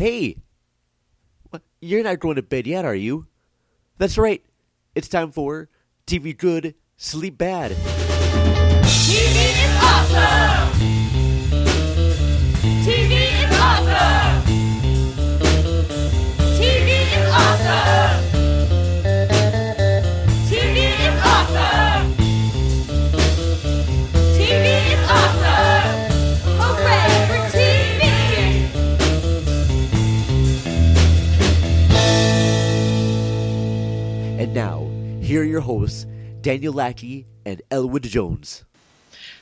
Hey, you're not going to bed yet, are you? That's right. It's time for TV Good, Sleep Bad. TV is awesome! Here are your hosts, Daniel Lackey and Elwood Jones.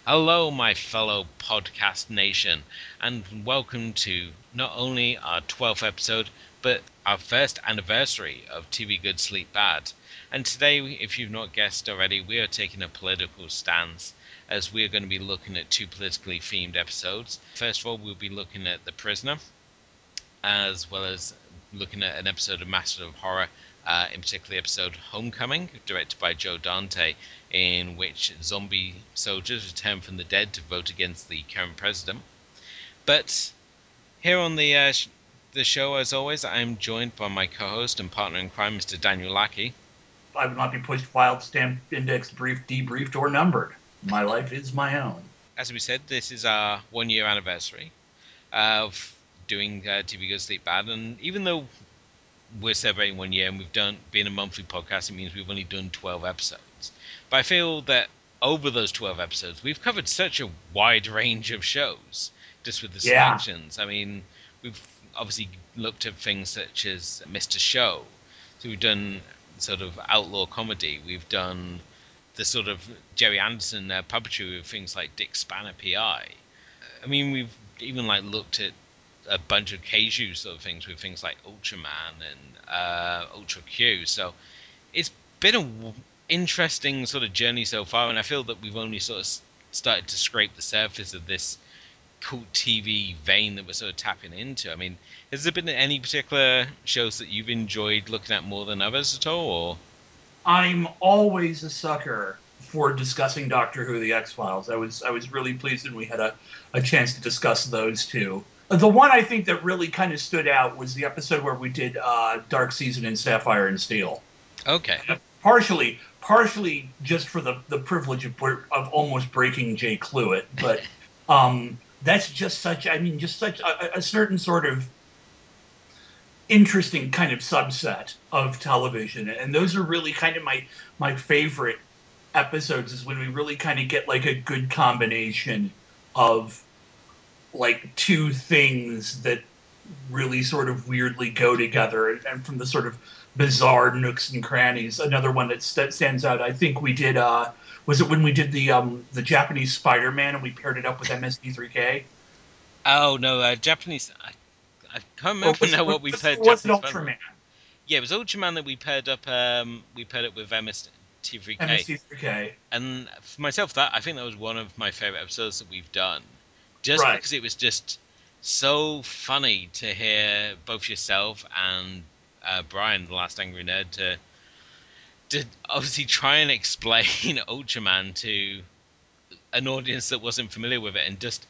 Hello, my fellow podcast nation, and welcome to not only our 12th episode, but our first anniversary of TV Good Sleep Bad. And today, if you've not guessed already, we are taking a political stance as we are going to be looking at two politically themed episodes. First of all, we'll be looking at The Prisoner, as well as looking at an episode of Master of Horror, uh, in particular the episode Homecoming, directed by Joe Dante, in which zombie soldiers return from the dead to vote against the current president. But here on the uh, sh- the show, as always, I'm joined by my co-host and partner in crime, Mr. Daniel Lackey. I would not be pushed, filed, stamped, indexed, briefed, debriefed, or numbered. My life is my own. As we said, this is our one-year anniversary of doing uh, TV Good Sleep Bad, and even though we're celebrating one year and we've done been a monthly podcast, it means we've only done 12 episodes. But I feel that over those 12 episodes, we've covered such a wide range of shows just with the Yeah. selections. I mean, we've obviously looked at things such as Mr. Show. So we've done sort of outlaw comedy. We've done the sort of Gerry Anderson uh, puppetry with things like Dick Spanner PI. I mean, we've even like looked at a bunch of Kaiju sort of things with things like Ultraman and uh, Ultra Q. So it's been a w- interesting sort of journey so far, and I feel that we've only sort of started to scrape the surface of this cult TV vein that we're sort of tapping into. I mean, has there been any particular shows that you've enjoyed looking at more than others at all? Or I'm always a sucker for discussing Doctor Who: The X Files. I was I was really pleased when we had a, a chance to discuss those two. The one I think that really kind of stood out was the episode where we did uh, Dark Season and Sapphire and Steel. okay, Partially, partially just for the, the privilege of, of almost breaking Jay Cluett, but um, that's just such. I mean, just such a, a certain sort of interesting kind of subset of television, and those are really kind of my my favorite episodes. Is when we really kind of get like a good combination of like two things that really sort of weirdly go together, and, from the sort of bizarre nooks and crannies. Another one that st- stands out, I think we did. uh Was it when we did the um the Japanese Spider Man and we paired it up with MSD3K? oh no, uh, Japanese. I, I can't remember was- now what we paired. It Japanese Ultraman? Yeah, it was Ultraman that we paired up. Um, we paired up with MST3K. MST3K. and for myself that i think that was one of my favorite episodes that we've done just Right. because it was just so funny to hear both yourself and uh, brian the last angry nerd to to obviously try and explain ultraman to an audience that wasn't familiar with it and just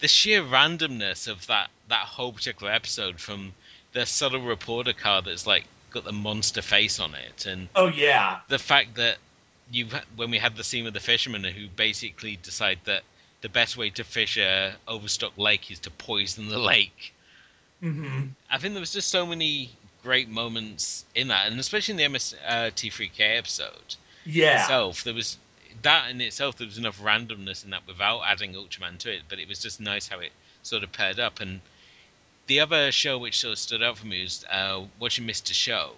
the sheer randomness of that that whole particular episode from the subtle reporter car that's like got the monster face on it and Oh yeah. the fact that you when we had the scene with the fishermen who basically decide that the best way to fish a overstocked lake is to poison the lake. hmm I think there was just so many great moments in that, and especially in the MS uh, T3K episode Yeah. itself, there was that in itself. There was enough randomness in that without adding Ultraman to it, but it was just nice how it sort of paired up. And the other show which sort of stood out for me was uh, watching Mr. Show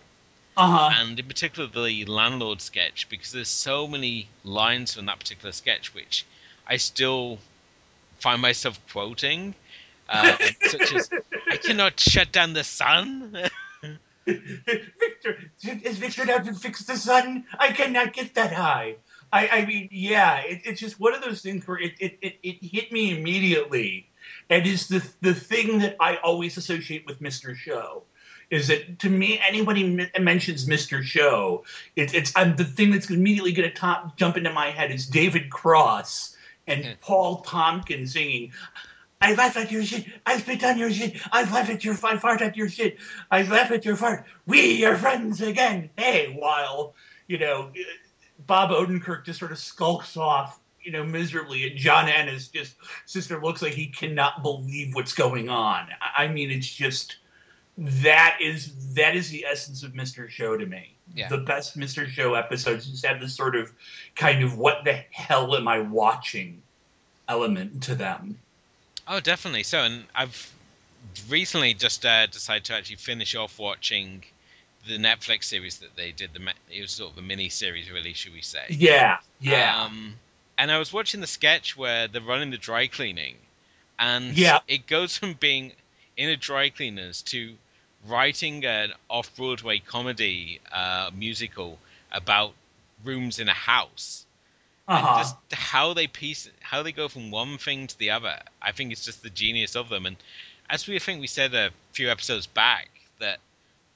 Uh huh. and in particular the landlord sketch because there's so many lines from that particular sketch which I still find myself quoting, uh, such as "I cannot shut down the sun." Victor, is Victor now to fix the sun? I cannot get that high. I, I mean, yeah, it, it's just one of those things where it, it, it, it hit me immediately. And is the the thing that I always associate with Mr. Show is that to me, anybody m- mentions Mr. Show, it, it's I'm, the thing that's immediately going to top jump into my head is David Cross and Yeah. Paul Tompkins singing. I laugh at your shit. I spit on your shit. I laugh at your I fart at your shit. I laugh at your fart. We are friends again. Hey, while you know Bob Odenkirk just sort of skulks off, you know, miserably, and John Ennis just sister looks like he cannot believe what's going on. I I mean, it's just that is that is the essence of Mr. Show to me. Yeah. The best Mr. Show episodes just have this sort of kind of what the hell am I watching element to them. Oh, definitely. So, and I've recently just uh, decided to actually finish off watching the Netflix series that they did. The it was sort of a mini series, really, should we say? Yeah, yeah. Um, and I was watching the sketch where they're running the dry cleaning, and Yeah. it goes from being in a dry cleaners to writing an off-Broadway comedy uh, musical about rooms in a house. And uh-huh. just how they piece, how they go from one thing to the other. I think it's just the genius of them. And as we I think we said a few episodes back that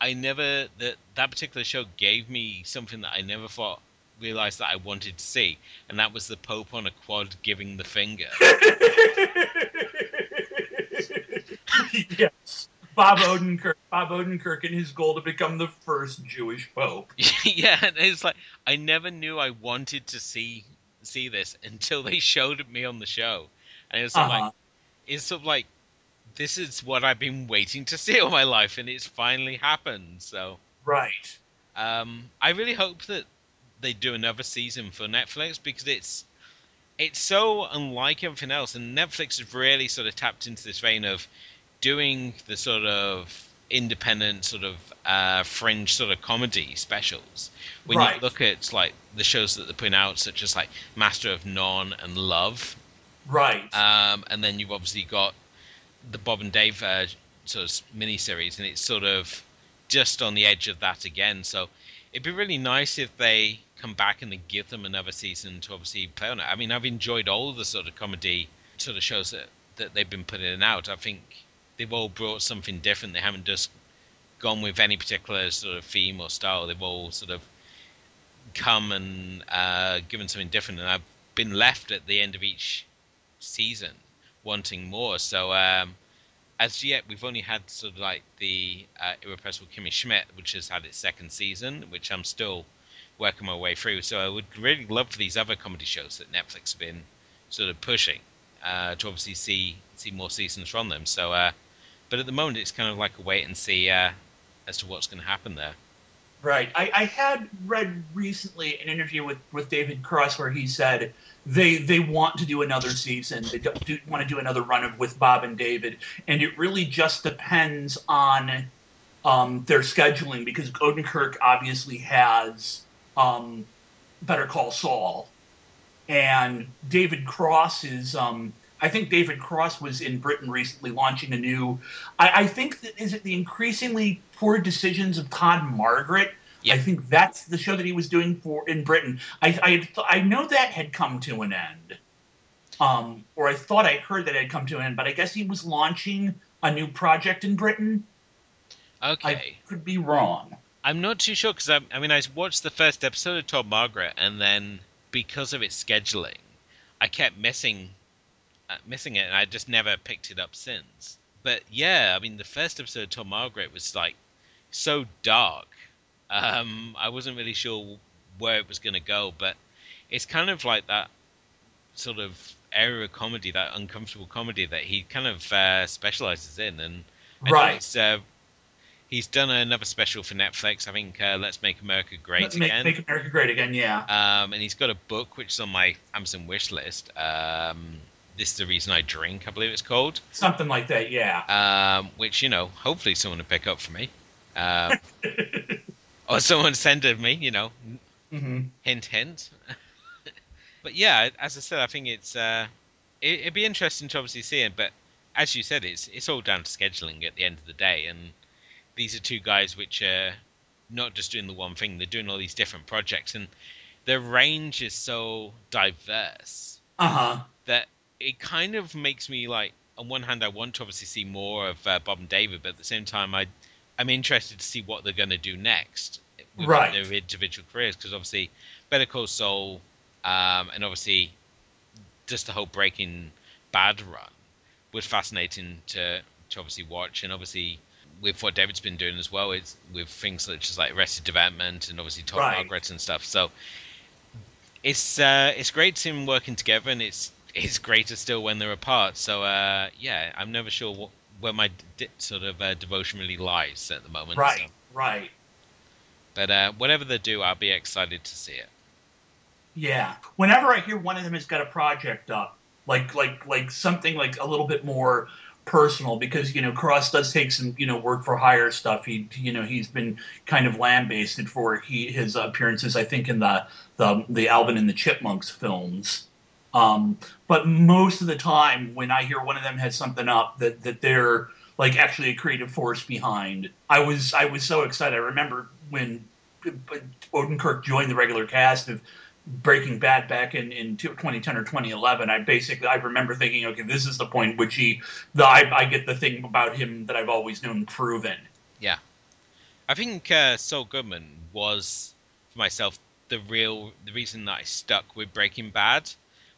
I never that that particular show gave me something that I never thought realized that I wanted to see, and that was the Pope on a quad giving the finger. yes. Bob Odenkirk, Bob Odenkirk, and his goal to become the first Jewish pope. yeah, and it's like I never knew I wanted to see see this until they showed it me on the show, and it's sort of Uh-huh. like it's sort of like this is what I've been waiting to see all my life, and it's finally happened. So Right. um, I really hope that they do another season for Netflix because it's it's so unlike everything else, and Netflix has really sort of tapped into this vein of doing the sort of independent sort of uh, fringe sort of comedy specials. When Right. you look at like the shows that they're putting out, such as like Master of None and Love, Right. um, and then you've obviously got the Bob and Dave uh, sort of miniseries, and it's sort of just on the edge of that again. So it'd be really nice if they come back and they give them another season to obviously play on it. I mean, I've enjoyed all the sort of comedy sort of shows that, that they've been putting out. I think they've all brought something different. They haven't just gone with any particular sort of theme or style. They've all sort of come and uh, given something different, and I've been left at the end of each season wanting more. So um, as yet, we've only had sort of like the uh, Irrepressible Kimmy Schmidt, which has had its second season, which I'm still working my way through. So I would really love for these other comedy shows that Netflix have been sort of pushing uh, to obviously see see more seasons from them. So, uh, but at the moment, it's kind of like a wait and see uh, as to what's going to happen there. Right. I, I had read recently an interview with, with David Cross where he said they they want to do another season. They do, do want to do another run of with Bob and David, and it really just depends on um, their scheduling because Odenkirk obviously has um, Better Call Saul, and David Cross is. Um, I think David Cross was in Britain recently launching a new. I, I think that is it the increasingly poor decisions of Todd Margaret. Yeah. I think that's the show that he was doing for in Britain. I I, th- I know that had come to an end, um, or I thought I heard that it had come to an end. But I guess he was launching a new project in Britain. Okay. I could be wrong. I'm not too sure because I, I mean I watched the first episode of Todd Margaret and then because of its scheduling, I kept missing missing it and I just never picked it up since. But yeah, I mean the first episode of Todd Margaret was like so dark. Um, I wasn't really sure where it was going to go, but it's kind of like that sort of era of comedy, that uncomfortable comedy that he kind of uh, specializes in, and I Right. it's, uh, he's done another special for Netflix. I think uh, Let's Make America Great make, Again. make America Great Again. Yeah. Um, and he's got a book which is on my Amazon wish list. Um, this is the reason I drink, I believe it's called. Something like that. Yeah. Um, which you know, hopefully someone will pick up for me, um, or someone send it to me. You know, hmm hint, hint. but yeah, as I said, I think it's uh, it, it'd be interesting to obviously see it. But as you said, it's it's all down to scheduling at the end of the day, and these are two guys which are not just doing the one thing; they're doing all these different projects, and their range is so diverse Uh huh. that it kind of makes me like. On one hand, I want to obviously see more of uh, Bob and David, but at the same time, I I'm interested to see what they're going to do next with Right. their individual careers because obviously Better Call Saul um, and obviously just the whole Breaking Bad run was fascinating to to obviously watch, and obviously with what David's been doing as well, it's with things such as like Arrested Development and obviously Todd Right. Margaret and stuff. So it's uh, it's great to see them working together, and it's it's greater still when they're apart. So uh, yeah, I'm never sure what, where my d- sort of uh, devotion really lies at the moment. so. Right, right. But uh, whatever they do, I'll be excited to see it. Yeah. Whenever I hear one of them has got a project up, like like like something like a little bit more personal, because you know Cross does take some you know work for hire stuff. He you know he's been kind of lambasted for he his appearances. I think in the the the Alvin and the Chipmunks films. Um, but most of the time, when I hear one of them has something up that that they're like actually a creative force behind, I was I was so excited. I remember when Odenkirk joined the regular cast of Breaking Bad back in, in 2010 or 2011, I basically I remember thinking, okay, this is the point which he, the I, I get the thing about him that I've always known proven. Yeah, I think uh, Saul Goodman was for myself the real the reason that I stuck with Breaking Bad.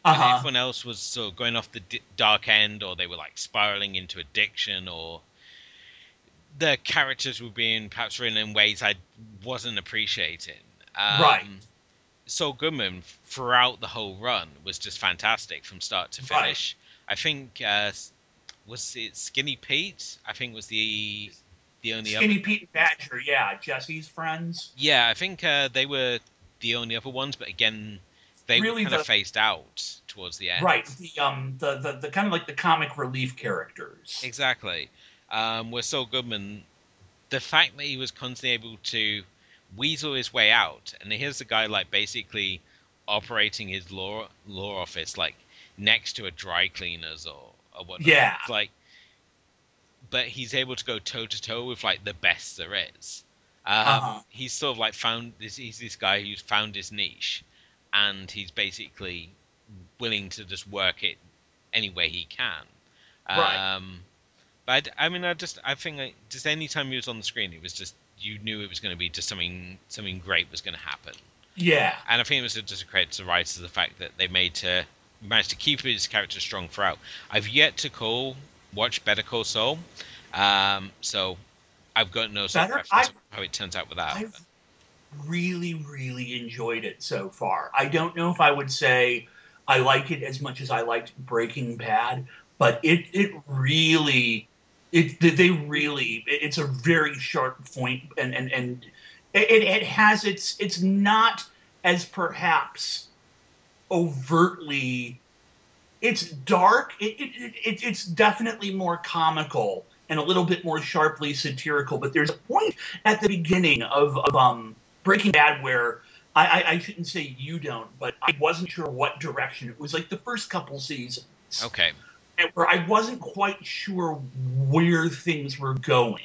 Uh And huh. everyone else was sort of going off the d- dark end, or they were like spiraling into addiction, or the characters were being perhaps written in ways I wasn't appreciating. Um, Right. Saul Goodman throughout the whole run was just fantastic from start to finish. Right. I think uh, was it Skinny Pete? I think was the the only other Skinny Pete and Badger, yeah, Jesse's friends. yeah, I think uh, they were the only other ones, but again, they Really were kind the- of phased out towards the end. Right. The um the, the the kind of like the comic relief characters. Exactly. Um, where Saul Goodman, the fact that he was constantly able to weasel his way out, and here's the guy like basically operating his law law office like next to a dry cleaners or or whatnot. Yeah. It's like, but he's able to go toe to toe with like the best there is. Um, Uh-huh. He's sort of like found this. He's this guy who's found his niche, and he's basically willing to just work it any way he can. Right. Um, but I, I mean, I just I think like, just any time he was on the screen, it was just you knew it was going to be just something something great was going to happen. Yeah. And I think it was just a credit to the writers the fact that they made to managed to keep his character strong throughout. I've yet to call watch Better Call Saul, um, so I've got no sort of I've- of how it turns out with that. I've really, really enjoyed it so far. I don't know if I would say I like it as much as I liked Breaking Bad, but it it really it they really it's a very sharp point and and and it, it has its it's not as perhaps overtly it's dark it, it, it, it it's definitely more comical and a little bit more sharply satirical but there's a point at the beginning of, of um breaking bad where I, I, I shouldn't say you don't but i wasn't sure what direction it was like the first couple seasons Okay, and where I wasn't quite sure where things were going.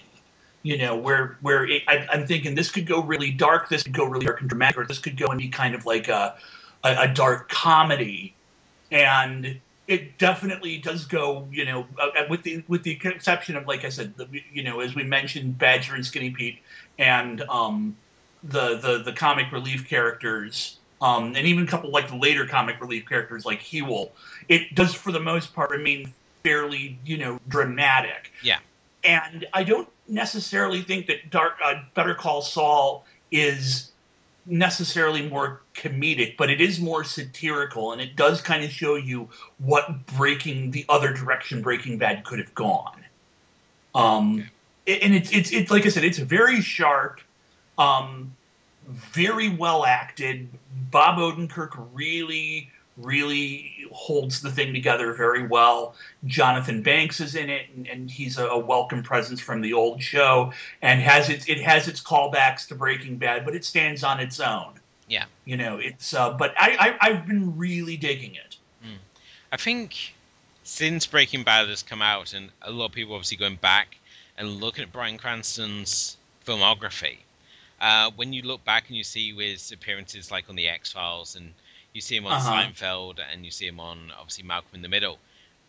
You know, where where it, I, I'm thinking this could go really dark, this could go really dark and dramatic, or this could go and be kind of like a a, a dark comedy, and it definitely does go. You know, uh, with the with the exception of like I said, the, you know, as we mentioned, Badger and Skinny Pete, and um, the the the comic relief characters. Um, and even a couple like the later comic relief characters like Huell, it does for the most part remain fairly, you know, dramatic. Yeah. And I don't necessarily think that Dark uh, Better Call Saul is necessarily more comedic, but it is more satirical, and it does kind of show you what breaking the other direction Breaking Bad could have gone. Um, and it's it's it's like I said, it's very sharp, um, very well acted. Bob Odenkirk really really holds the thing together very well. Jonathan Banks is in it, and, and he's a, a welcome presence from the old show, and has its it has its callbacks to Breaking Bad, but it stands on its own. Yeah. you know it's. Uh, but I, I I've been really digging it. I think since Breaking Bad has come out, and a lot of people obviously going back and looking at Bryan Cranston's filmography, uh, when you look back and you see his appearances like on the X Files, and you see him on Uh-huh. Seinfeld, and you see him on obviously Malcolm in the Middle,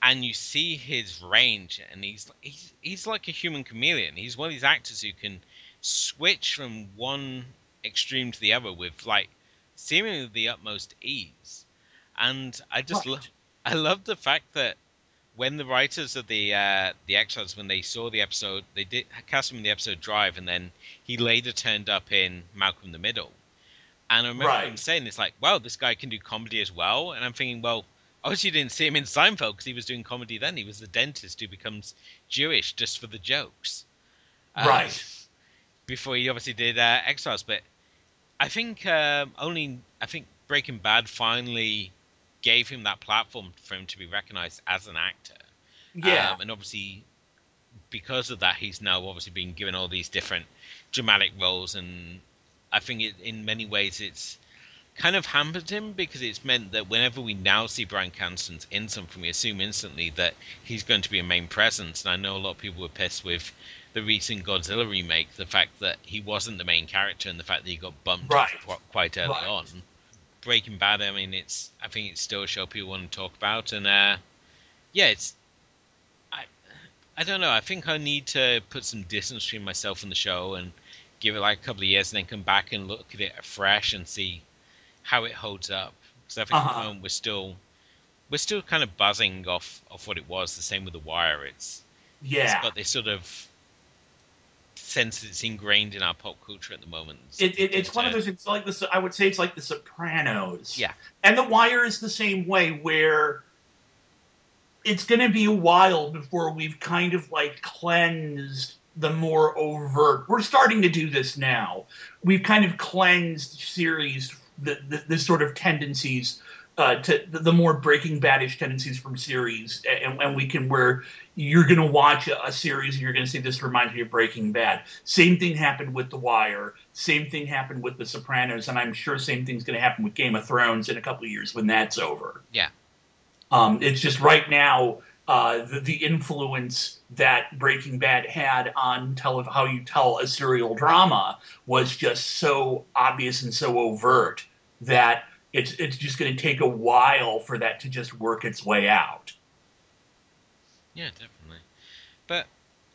and you see his range, and he's he's he's like a human chameleon. He's one of these actors who can switch from one extreme to the other with like seemingly the utmost ease. And I just Right. love I love the fact that when the writers of the uh, the X Files, when they saw the episode, they did cast him in the episode Drive, and then he later turned up in Malcolm in the Middle. And I remember Right. them saying, "It's like, wow, this guy can do comedy as well." And I'm thinking, well, obviously you didn't see him in Seinfeld because he was doing comedy then. He was the dentist who becomes Jewish just for the jokes. Um, Right. Before he obviously did uh, X Files, but I think um, only I think Breaking Bad finally gave him that platform for him to be recognized as an actor. Yeah. Um, and obviously, because of that, he's now obviously been given all these different dramatic roles, and I think it, in many ways it's kind of hampered him because it's meant that whenever we now see Bryan Cranston's in something, we assume instantly that he's going to be a main presence. And I know a lot of people were pissed with the recent Godzilla remake, the fact that he wasn't the main character and the fact that he got bumped Right. quite early Right. on. Breaking Bad, I mean, it's I think it's still a show people want to talk about, and uh, yeah, it's I I don't know. I think I need to put some distance between myself and the show and give it like a couple of years, and then come back and look at it afresh and see how it holds up. Because I think at the Uh-huh. moment we're still we're still kind of buzzing off off what it was. The same with the Wire. It's it's yeah. got this sort of sense that it's ingrained in our pop culture at the moment. It, it, it's one of those. It's like the. I would say it's like The Sopranos. Yeah. And The Wire is the same way, where it's going to be a while before we've kind of like cleansed the more overt. We're starting to do this now. We've kind of cleansed series the the, the sort of tendencies. Uh, to the, more Breaking Badish tendencies from series, and, and we can where you're going to watch a, a series and you're going to say this reminds me of Breaking Bad. Same thing happened with The Wire. Same thing happened with The Sopranos, and I'm sure same thing's going to happen with Game of Thrones in a couple of years when that's over. Yeah. Um, it's just right now uh, the, the influence that Breaking Bad had on tele- how you tell a serial drama was just so obvious and so overt that it's it's just going to take a while for that to just work its way out. Yeah, definitely. But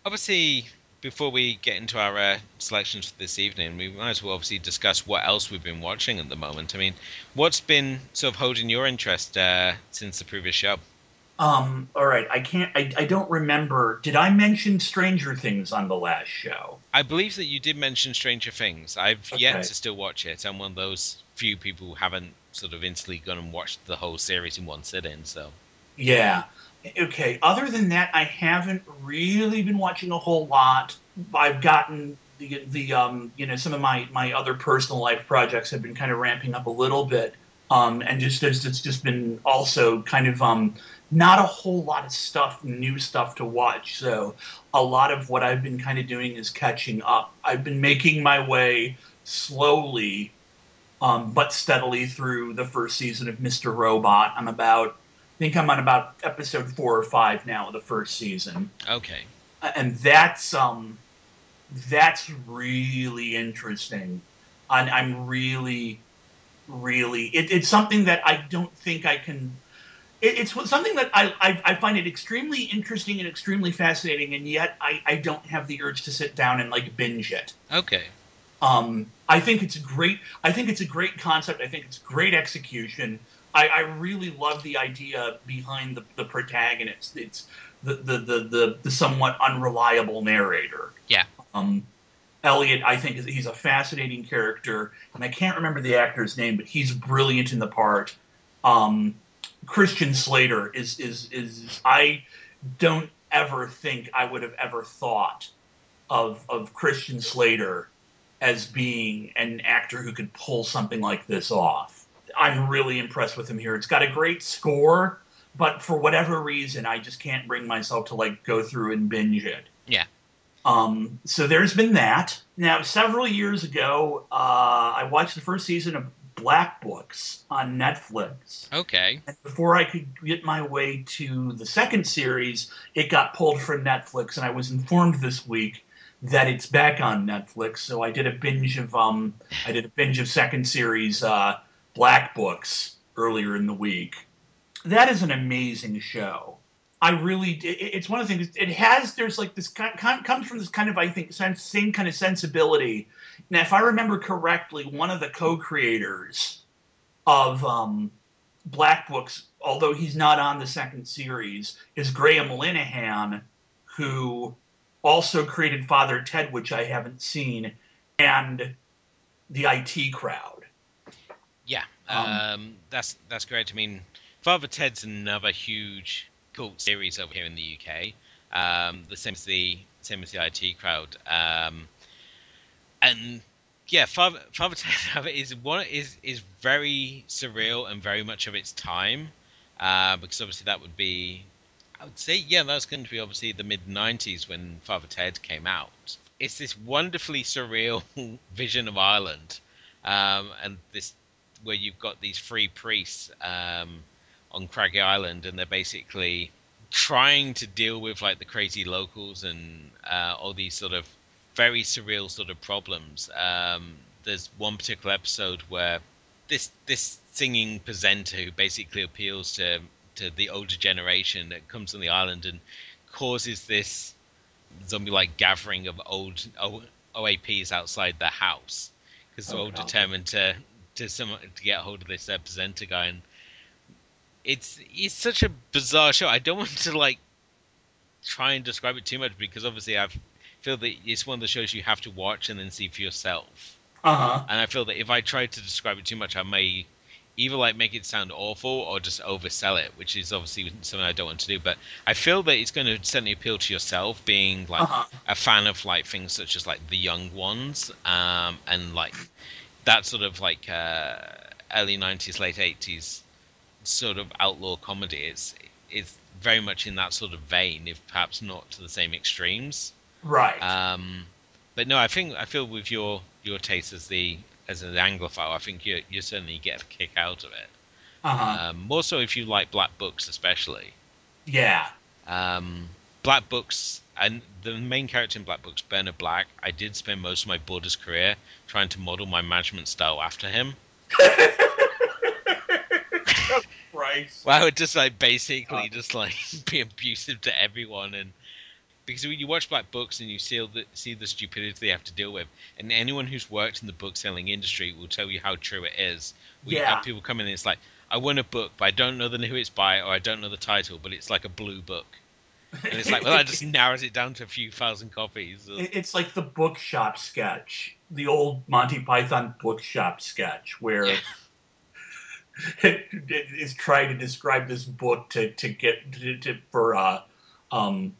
obviously, before we get into our uh, selections for this evening, we might as well obviously discuss what else we've been watching at the moment. I mean, what's been sort of holding your interest uh, since the previous show? Um, all right, I can't. I, I don't remember. Did I mention Stranger Things on the last show? I believe that you did mention Stranger Things. I've yet to still watch it. I'm one of those few people haven't sort of instantly gone and watched the whole series in one sitting. So Yeah. Okay. Other than that, I haven't really been watching a whole lot. I've gotten the the um you know some of my my other personal life projects have been kind of ramping up a little bit. Um, and just there's it's just been also kind of um not a whole lot of stuff, new stuff to watch. So a lot of what I've been kind of doing is catching up. I've been making my way slowly, um, but steadily through the first season of Mr. Robot. I'm about, I think I'm on about episode four or five now of the first season, okay, and that's um, that's really interesting. And I'm really, really, it, it's something that I don't think I can. It, it's something that I, I I find it extremely interesting and extremely fascinating, and yet I I don't have the urge to sit down and like binge it. okay, Um, I think it's a great. I think it's a great concept. I think it's great execution. I, I really love the idea behind the, the protagonist. It's the, the, the, the, the somewhat unreliable narrator. Yeah. Um, Elliot, I think is, he's a fascinating character, and I can't remember the actor's name, but he's brilliant in the part. Um, Christian Slater is is is I don't ever think I would have ever thought of of Christian Slater as being an actor who could pull something like this off. I'm really impressed with him here. It's got a great score, but for whatever reason, I just can't bring myself to like go through and binge it. Yeah. Um, so there's been that. Now, several years ago, uh, I watched the first season of Black Books on Netflix. okay, And before I could get my way to the second series, it got pulled from Netflix, and I was informed this week that it's back on Netflix. So I did a binge of um, I did a binge of second series uh, Black Books earlier in the week. That is an amazing show. I really, it, it's one of the things. It has there's like this comes from this kind of I think sense, same kind of sensibility. Now, if I remember correctly, one of the co-creators of um, Black Books although he's not on the second series, is Graham Linehan, who also created Father Ted, which I haven't seen, and the IT crowd. Yeah, Um, um, that's that's great. I mean, Father Ted's another huge cult series over here in the UK. Um, the same as the same as the IT crowd. Um, and yeah, Father Father Ted is one is is very surreal and very much of its time. Uh, because obviously that would be, I would say, yeah, that's going to be obviously the mid '90s when Father Ted came out. It's this wonderfully surreal vision of Ireland, um, and this where you've got these three priests um, on Craggy Island, and they're basically trying to deal with like the crazy locals and uh, all these sort of very surreal sort of problems. Um, there's one particular episode where this this singing presenter who basically appeals to to the older generation that comes on the island and causes this zombie-like gathering of old O- OAPs outside their house because they're Oh, all God. determined to to some to get hold of this uh, presenter guy and it's it's such a bizarre show. I don't want to like try and describe it too much because obviously I feel that it's one of the shows you have to watch and then see for yourself. Uh huh. And I feel that if I try to describe it too much, I may either like make it sound awful or just oversell it, which is obviously something I don't want to do. But I feel that it's going to certainly appeal to yourself, being like Uh-huh. a fan of like things such as like the young ones, um, and like that sort of like uh, early '90s, late '80s sort of outlaw comedy. It's it's very much in that sort of vein, if perhaps not to the same extremes. Right. Um, but no, I think I feel with your your taste as the as an Anglophile, I think you you certainly get a kick out of it. uh huh. Um, more so if you like black books, especially. yeah. Um, black books and the main character in Black Books, Bernard Black. I did spend most of my Borders career trying to model my management style after him. Christ. Well, I would just like basically Oh. just like be abusive to everyone and because when you watch black books and you see the see the stupidity they have to deal with, and anyone who's worked in the book selling industry will tell you how true it is. We Yeah. have people come in and it's like, I want a book, but I don't know the who it's by or I don't know the title, but it's like a blue book, and it's like, well, that just narrows it down to a few thousand copies. It's like the bookshop sketch, the old Monty Python bookshop sketch, where Yeah. it, it is trying to describe this book to, to get to, to, for uh, um,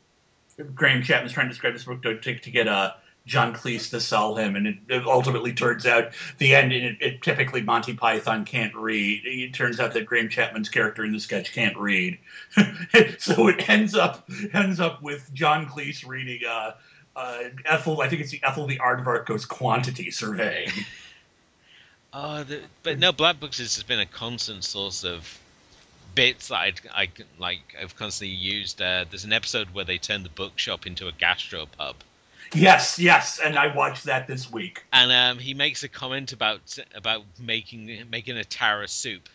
Graham Chapman's trying to describe this book to, to, to get uh, John Cleese to sell him, and it, it ultimately turns out the end. It, it typically Monty Python can't read. It turns out that Graham Chapman's character in the sketch can't read, so it ends up ends up with John Cleese reading. Uh, uh, Ethel, I think it's the Ethel the Aardvark goes quantity surveying. Oh, the, but no, Black Books has been a constant source of bits that I'd, I like. I've constantly used. Uh, there's an episode where they turn the bookshop into a gastropub, yes, yes, and I watched that this week. and um, he makes a comment about about making making a tara soup,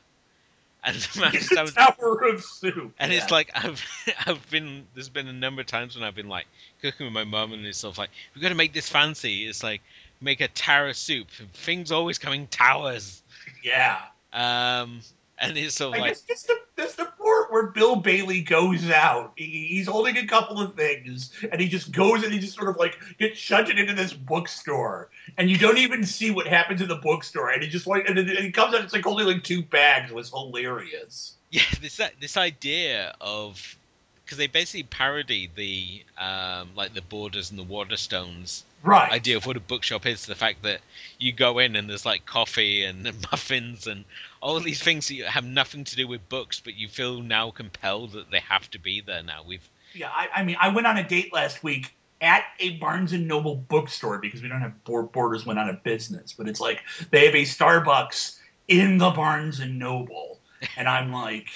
and I It's was- I a was- tower of soup. and it's like I've I've been there's been a number of times when I've been like cooking with my mum and it's sort of like we've got to make this fancy. It's like make a tara soup. Things always coming towers. yeah. Um, and it's I like guess it's the, it's the part where Bill Bailey goes out. He, he's holding a couple of things, and he just goes and he just sort of like gets shunted into this bookstore, and you don't even see what happens in the bookstore. And he just like, and, he comes out, it's like holding like two bags. It was hilarious. yeah this this idea of because they basically parody the um like the borders and the waterstones Right. idea of what a bookshop is the fact that you go in and there's like coffee and muffins and all these things that have nothing to do with books but you feel now compelled that they have to be there now we've Yeah, I, I mean, I went on a date last week at a Barnes and Noble bookstore because we don't have board borders went out of business, but it's like they have a Starbucks in the Barnes and Noble, and I'm like,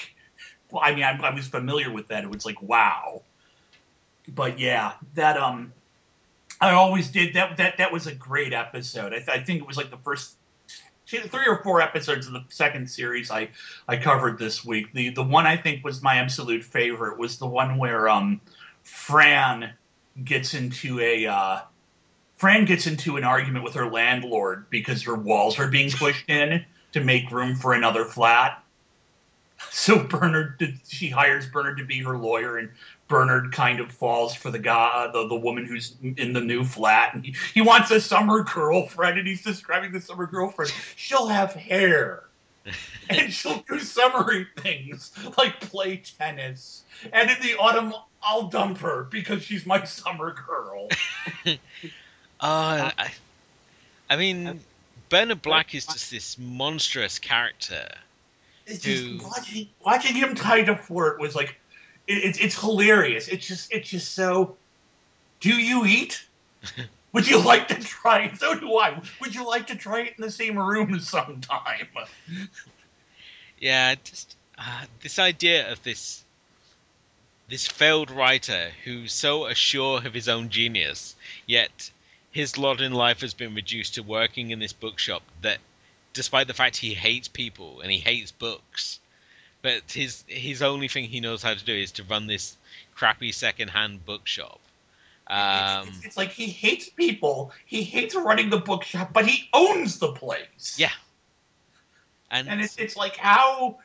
well, I mean, I, I was familiar with that. It was like, wow, but yeah, that um, I always did that. That that was a great episode. I, th- I think it was like the first three or four episodes of the second series I I covered this week. The the one I think was my absolute favorite was the one where um Fran gets into a uh, Fran gets into an argument with her landlord because her walls are being pushed in to make room for another flat. So Bernard, did- she hires Bernard to be her lawyer, and Bernard kind of falls for the guy, the, the woman who's in the new flat, and he, he wants a summer girlfriend, and he's describing the summer girlfriend. She'll have hair, and she'll do summery things like play tennis, and in the autumn I'll dump her because she's my summer girl. Uh, I, I mean, Bernard Black is just this monstrous character. It's just watching watching him try to flirt was like it, it's it's hilarious. It's just it's just so. Do you eat? Would you like to try it? So do I. Would you like to try it in the same room sometime? Yeah, just uh, this idea of this this failed writer who's so assured of his own genius, yet his lot in life has been reduced to working in this bookshop that despite the fact he hates people and he hates books, but his his only thing he knows how to do is to run this crappy second-hand bookshop. Um, it's, it's like he hates people. He hates running the bookshop, but he owns the place. Yeah. and, and it's it's like how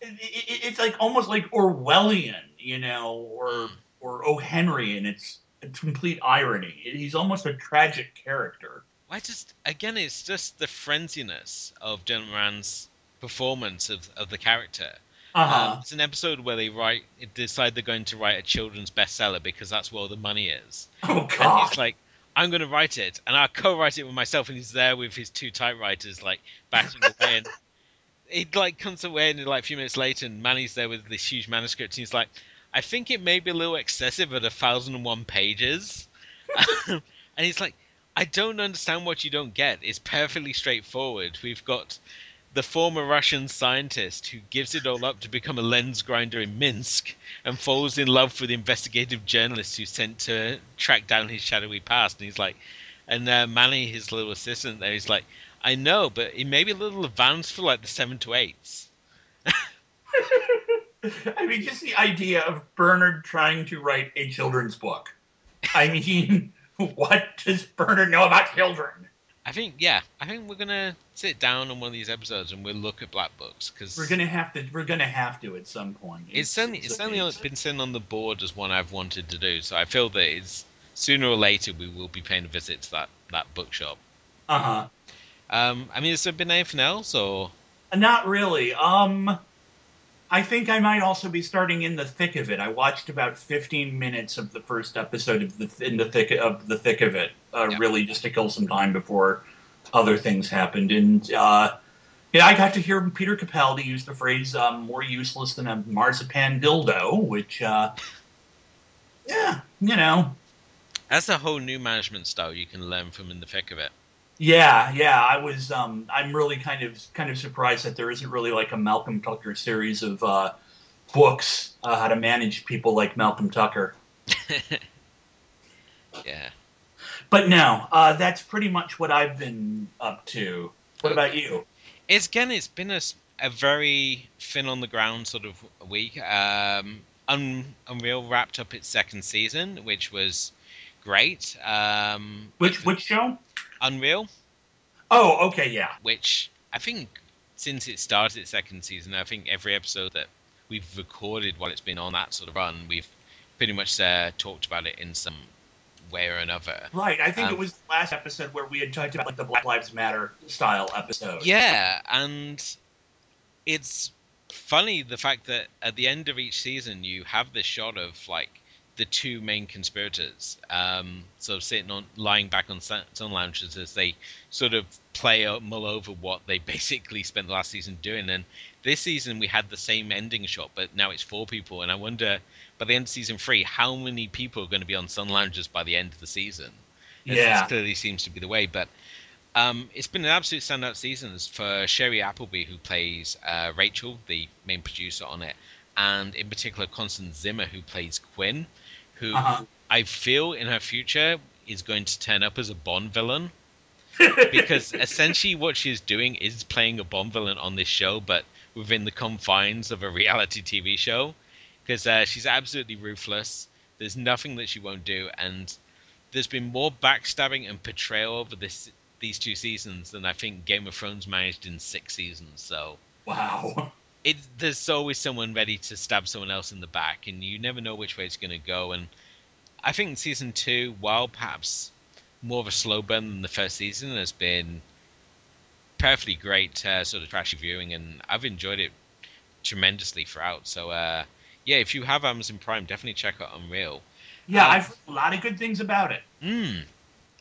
it, it, it's like almost like Orwellian, you know, or or O. Henry, and it's a complete irony. He's almost a tragic character. I just again, it's just the frenziness of Dylan Moran's performance of, of the character. Uh-huh. Um, it's an episode where they write, decide they're going to write a children's bestseller because that's where all the money is. oh God! And he's like, I'm going to write it, and I'll co-write it with myself. And he's there with his two typewriters, like batting away. And he like comes away, and like a few minutes later, and Manny's there with this huge manuscript. And he's like, I think it may be a little excessive at a thousand and one pages. and he's like, I don't understand what you don't get. It's perfectly straightforward. We've got the former Russian scientist who gives it all up to become a lens grinder in Minsk and falls in love with investigative journalist who's sent to track down his shadowy past. And he's like, and uh, Manny, his little assistant there, he's like, I know, but it may be a little advanced for like the seven to eights. I mean, just the idea of Bernard trying to write a children's book. I mean, what does Bernard know about children? I think, yeah, I think we're gonna sit down on one of these episodes and we'll look at Black Books because We're gonna have to. We're gonna have to at some point. it's certainly it's certainly been sitting on the board as one I've wanted to do. So I feel that it's sooner or later we will be paying a visit to that that bookshop. Uh huh. Um, I mean, has there been anything else or? Not really. Um, I think I might also be starting in the thick of it. I watched about 15 minutes of the first episode of the in the thick of the thick of it, uh, Yeah. really just to kill some time before other things happened. And uh, yeah, I got to hear Peter Capaldi use the phrase um, "more useless than a marzipan dildo," which, uh, yeah, you know, That's a whole new management style you can learn from in the thick of it. Yeah, yeah, I was. Um, I'm really kind of kind of surprised that there isn't really like a Malcolm Tucker series of uh, books uh, how to manage people like Malcolm Tucker. Yeah. But no, uh, that's pretty much what I've been up to. What about you? It's again, it's been a, a very thin on the ground sort of week. Um, Un, Unreal wrapped up its second season, which was great. Um, Which which show? Unreal, Oh, okay, yeah. which I think since it started its second season, I think every episode that we've recorded while it's been on that sort of run, we've pretty much uh, talked about it in some way or another. Right. I think Um, it was the last episode where we had talked about like the Black Lives Matter style episode. Yeah, and it's funny the fact that at the end of each season you have this shot of like the two main conspirators, um, sort of sitting on, lying back on sun lounges as they sort of play out, mull over what they basically spent the last season doing. And this season we had the same ending shot, but now it's four people. And I wonder, by the end of season three, how many people are going to be on sun lounges by the end of the season? This Yeah. clearly seems to be the way, but um, it's been an absolute standout season for Shiri Appleby, who plays uh, Rachel, the main producer on it, and in particular Constance Zimmer, who plays Quinn, who Uh-huh. I feel in her future is going to turn up as a Bond villain. because essentially what she's doing is playing a Bond villain on this show, but within the confines of a reality TV show. Because uh, she's absolutely ruthless. There's nothing that she won't do, and there's been more backstabbing and betrayal over this these two seasons than I think Game of Thrones managed in six seasons. So Wow. It there's always someone ready to stab someone else in the back, and you never know which way it's going to go. And I think season two, while perhaps more of a slow burn than the first season, has been perfectly great uh, sort of trashy viewing, and I've enjoyed it tremendously throughout. So uh, yeah, if you have Amazon Prime, definitely check out Unreal. Yeah, Um, I've heard a lot of good things about it. Mm.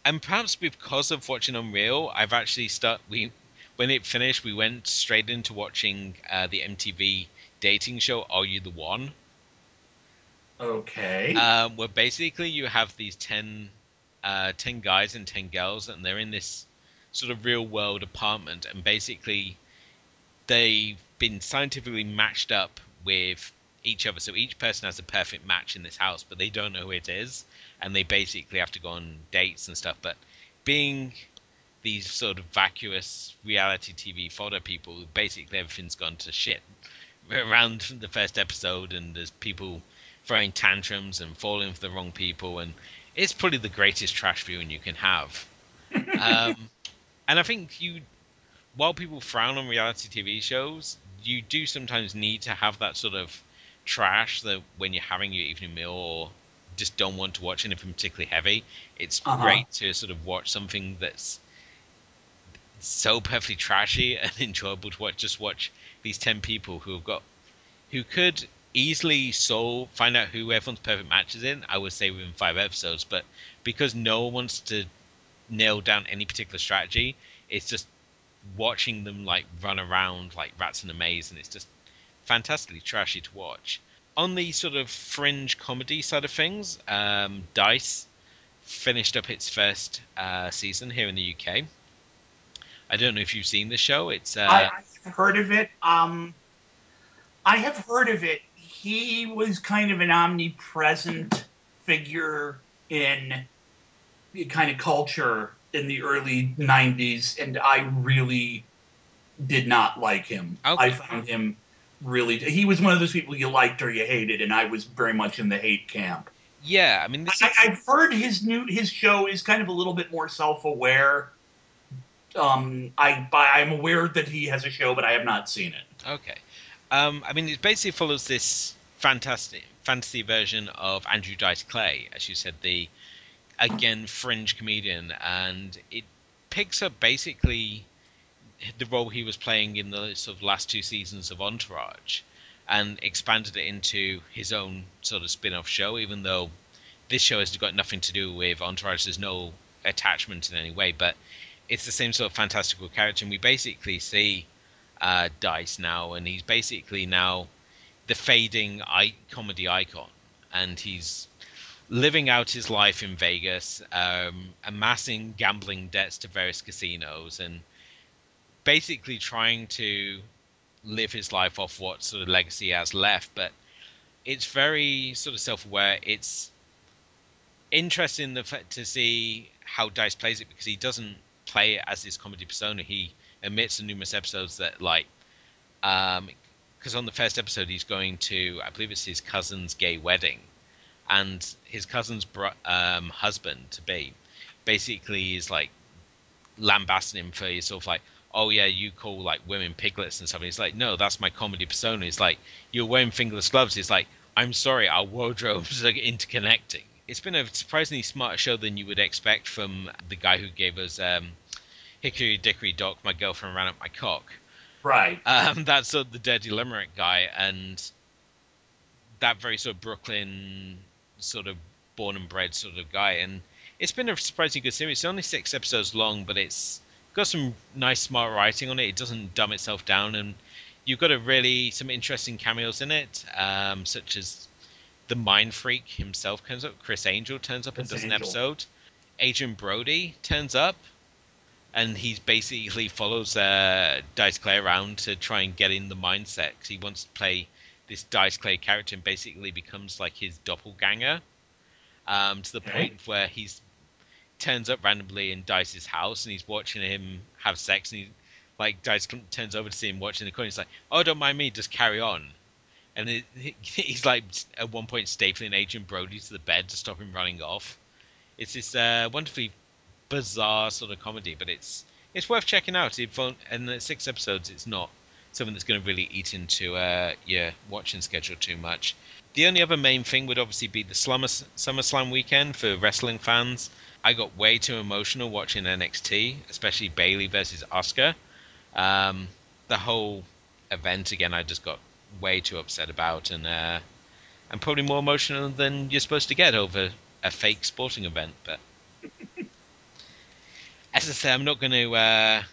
And perhaps because of watching Unreal, I've actually start we when it finished, we went straight into watching uh, the MTV dating show Are You the One? Okay. Um, where basically you have these 10, uh, 10 guys and 10 girls, and they're in this sort of real world apartment, and basically they've been scientifically matched up with each other. So each person has a perfect match in this house, but they don't know who it is, and they basically have to go on dates and stuff. But being these sort of vacuous reality TV fodder people, basically everything's gone to shit around the first episode, and there's people throwing tantrums and falling for the wrong people, and it's probably the greatest trash viewing you can have. um, and I think you, while people frown on reality TV shows, you do sometimes need to have that sort of trash that when you're having your evening meal or just don't want to watch anything particularly heavy, it's Uh-huh. great to sort of watch something that's so perfectly trashy and enjoyable to watch. Just watch these ten people who have got who could easily solve find out who everyone's perfect match is in. I would say within five episodes, but because no one wants to nail down any particular strategy, it's just watching them like run around like rats in a maze, and it's just fantastically trashy to watch. On the sort of fringe comedy side of things, um, Dice finished up its first uh, season here in the UK. I don't know if you've seen the show. It's uh, I, I've heard of it. Um, I have heard of it. He was kind of an omnipresent figure in the kind of culture in the early 90s, and I really did not like him. Okay. I found him really. He was one of those people you liked or you hated, and I was very much in the hate camp. yeah. I mean, this I, is, I've heard his new his show is kind of a little bit more self aware. Um, I I'm aware that he has a show, but I have not seen it. Okay. Um, I mean, it basically follows this fantastic fantasy version of Andrew Dice Clay, as you said, the again fringe comedian, and it picks up basically the role he was playing in the sort of last two seasons of Entourage, and expanded it into his own sort of spin-off show. Even though this show has got nothing to do with Entourage, there's no attachment in any way, but it's the same sort of fantastical character, and we basically see uh, Dice now, and he's basically now the fading I- comedy icon, and he's living out his life in Vegas, um, amassing gambling debts to various casinos, and basically trying to live his life off what sort of legacy he has left. But it's very sort of self-aware. It's interesting the to see how Dice plays it because he doesn't play it as his comedy persona. He admits in numerous episodes that like um because on the first episode he's going to I believe it's his cousin's gay wedding. And his cousin's um, husband to be basically is like lambasting him for he's sort of like oh yeah you call like women piglets and stuff. He's like no that's my comedy persona. He's like you're wearing fingerless gloves. He's like i'm sorry our wardrobes are interconnecting. It's been a surprisingly smarter show than you would expect from the guy who gave us um, hickory dickory dock my girlfriend ran up my cock Right. um, that's sort of the dirty limerick guy, and that very sort of Brooklyn sort of born and bred sort of guy. And it's been a surprisingly good series. It's only six episodes long, but it's got some nice, smart writing on it. It doesn't dumb itself down, and you've got a really some interesting cameos in it, um, such as the Mind Freak himself turns up. Criss Angel turns up and Chris does an episode. Agent Brody turns up and he's basically follows uh, Dice Clay around to try and get in the mindset 'cause he wants to play this Dice Clay character and basically becomes like his doppelganger um, to the Okay. point where he's turns up randomly in Dice's house and he's watching him have sex and he like Dice turns over to see him watching the corner. He's like, "Oh, don't mind me, just carry on." And it, he's like at one point stapling Agent Brody to the bed to stop him running off. It's this uh, wonderfully bizarre sort of comedy, but it's it's worth checking out. And the six episodes, it's not something that's going to really eat into uh, your watching schedule too much. The only other main thing would obviously be the Slummer, SummerSlam weekend for wrestling fans. I got way too emotional watching NXT, especially Bayley versus Asuka. Um, the whole event again, I just got way too upset about, and uh, I'm probably more emotional than you're supposed to get over a fake sporting event. But as I say, I'm not going to uh,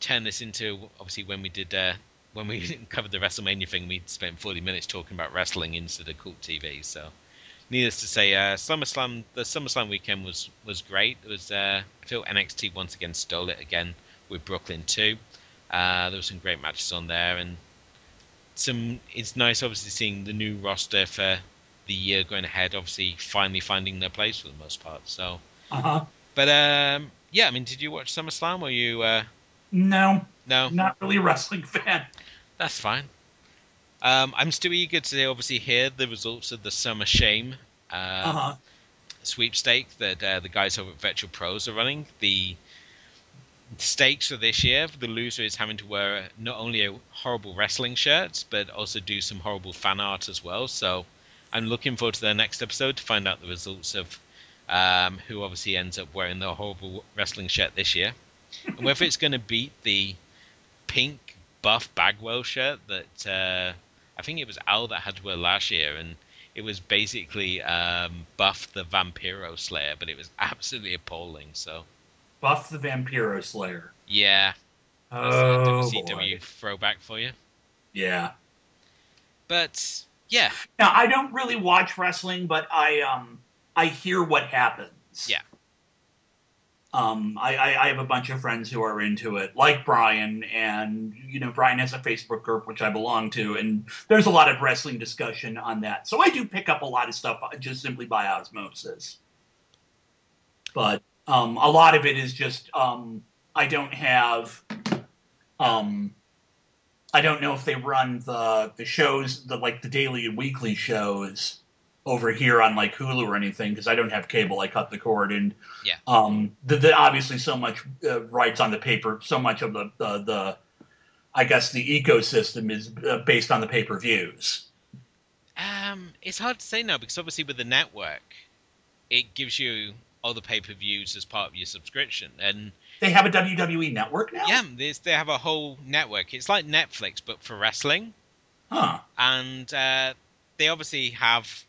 turn this into obviously when we did uh, when we covered the WrestleMania thing, we spent 40 minutes talking about wrestling instead of cult TV. So, needless to say, uh, SummerSlam the SummerSlam weekend was was great. It was uh, I feel NXT once again stole it again with Brooklyn too. Uh, there were some great matches on there, and some. It's nice, obviously, seeing the new roster for the year going ahead. Obviously, finally finding their place for the most part. So, Uh huh. but um, yeah, I mean, did you watch SummerSlam? Or you? Uh, No, no, not really a wrestling fan. that's fine. Um, I'm still eager to obviously hear the results of the Summer Shame uh, Uh huh. sweepstake that uh, the guys over at Virtual Pros are running. The stakes for this year, the loser is having to wear not only a horrible wrestling shirt, but also do some horrible fan art as well. So I'm looking forward to their next episode to find out the results of um, who obviously ends up wearing the horrible wrestling shirt this year. and whether it's going to beat the pink buff Bagwell shirt that uh, I think it was Al that had to wear last year, and it was basically um, Buff the Vampiro Slayer, but it was absolutely appalling. So Buff the Vampiro Slayer. yeah, that's Oh, a boy. WCW throwback for you. Yeah. But yeah, Now I don't really watch wrestling, but I um I hear what happens. Yeah. Um, I, I, I have a bunch of friends who are into it, like Brian, and you know Brian has a Facebook group which I belong to, and there's a lot of wrestling discussion on that. So I do pick up a lot of stuff just simply by osmosis. But um, a lot of it is just um, I don't have um, I don't know if they run the the shows, the like the daily and weekly shows over here on like Hulu or anything because I don't have cable. I cut the cord, and Yeah. um, the, the obviously so much uh, rights on the paper, so much of the the, the I guess the ecosystem is uh, based on the pay per views. um, it's hard to say now because obviously with the network, it gives you all the pay per views as part of your subscription, and They have a WWE network now. yeah, they have a whole network. It's like Netflix but for wrestling. Huh. and uh, they obviously have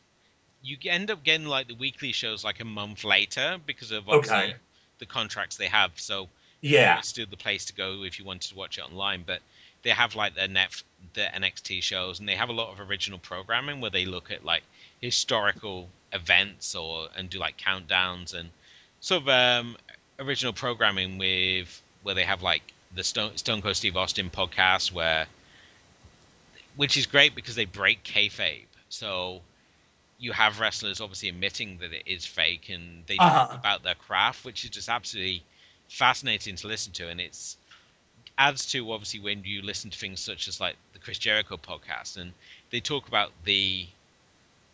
you end up getting like the weekly shows like a month later because of obviously Okay. the contracts they have so Yeah. it's still the place to go if you wanted to watch it online but they have like their net the nxt shows and they have a lot of original programming where they look at like historical events or and do like countdowns and sort of um, original programming with where they have like the Stone, Stone Cold Steve Austin podcast where which is great because they break kayfabe. So you have wrestlers obviously admitting that it is fake, and they Uh-huh. talk about their craft, which is just absolutely fascinating to listen to, and it's adds to obviously when you listen to things such as like the Chris Jericho podcast, and they talk about the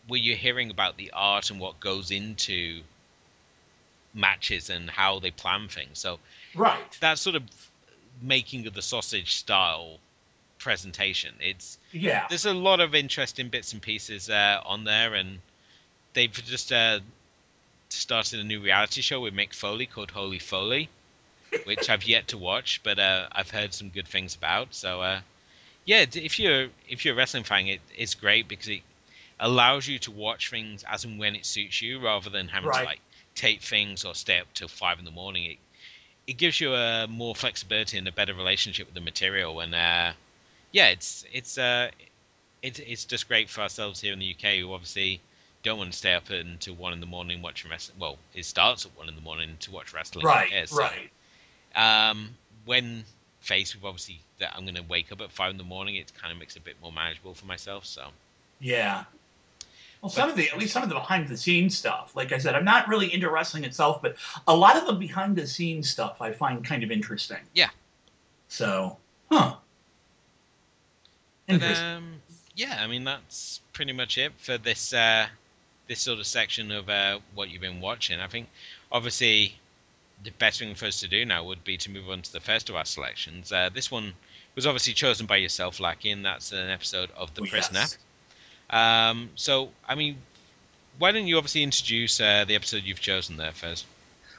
where you're hearing about the art and what goes into matches and how they plan things. So Right. that sort of making of the sausage style presentation. It's Yeah. there's a lot of interesting bits and pieces uh, on there, and they've just uh, started a new reality show with Mick Foley called Holy Foley, which I've yet to watch, but uh, I've heard some good things about. So uh, yeah, if you're if you're a wrestling fan, it, it's great because it allows you to watch things as and when it suits you, rather than having Right. to like tape things or stay up till five in the morning. It it gives you a more flexibility and a better relationship with the material, and uh, yeah, it's it's uh, it's it's just great for ourselves here in the UK who obviously don't want to stay up until one in the morning watching wrestling. Well, it starts at one in the morning to watch wrestling. Right. here, so, Right. Um, when faced with obviously that I'm going to wake up at five in the morning, it kind of makes it a bit more manageable for myself. So Yeah. Well, some of the at least some of the behind the scenes stuff. Like I said, I'm not really into wrestling itself, but a lot of the behind the scenes stuff I find kind of interesting. Yeah. So, huh. But, um, yeah, I mean that's pretty much it for this uh, this sort of section of uh, what you've been watching. I think obviously the best thing for us to do now would be to move on to the first of our selections. Uh, this one was obviously chosen by yourself, Lackey, and that's an episode of The Oh, Prisoner. yes. Um, so, I mean, why don't you obviously introduce uh, the episode you've chosen there first?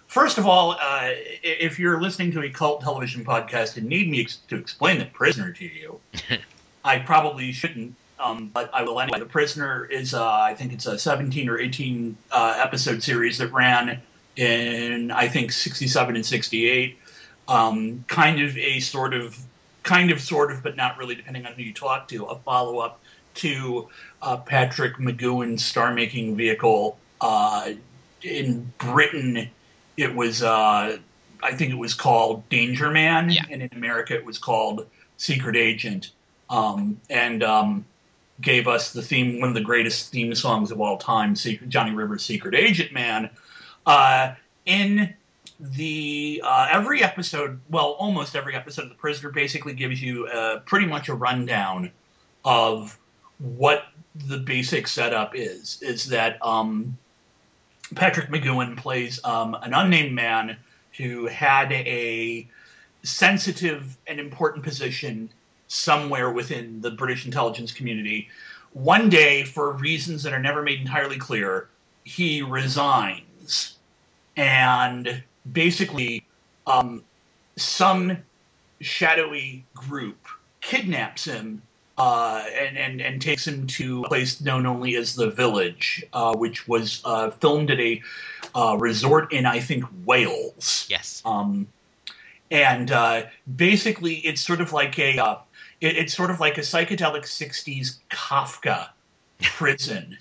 First of all, uh, if you're listening to a cult television podcast and need me ex- to explain The Prisoner to you, I probably shouldn't, um, but I will anyway. The Prisoner is, uh, I think it's a 17 or 18 uh, episode series that ran in, I think, 67 and 68. Um, kind of a sort of, kind of, sort of, but not really, depending on who you talk to, a follow up to uh, Patrick McGoohan's star making vehicle. Uh, in Britain, it was uh, I think it was called Danger Man, Yeah. and in America it was called Secret Agent, um, and um, gave us the theme, one of the greatest theme songs of all time, Secret, Johnny Rivers' Secret Agent Man. Uh, in the uh, every episode, well, almost every episode of The Prisoner basically gives you uh, pretty much a rundown of what the basic setup is. Is that um, Patrick McGoohan plays um, an unnamed man who had a sensitive and important position somewhere within the British intelligence community. One day, for reasons that are never made entirely clear, he resigns. And basically, um, some shadowy group kidnaps him uh, and, and, and takes him to a place known only as the Village, uh, which was uh, filmed at a uh, resort in, I think, Wales. Yes. Um, and uh, basically, it's sort of like a uh, it, it's sort of like a psychedelic '60s Kafka prison.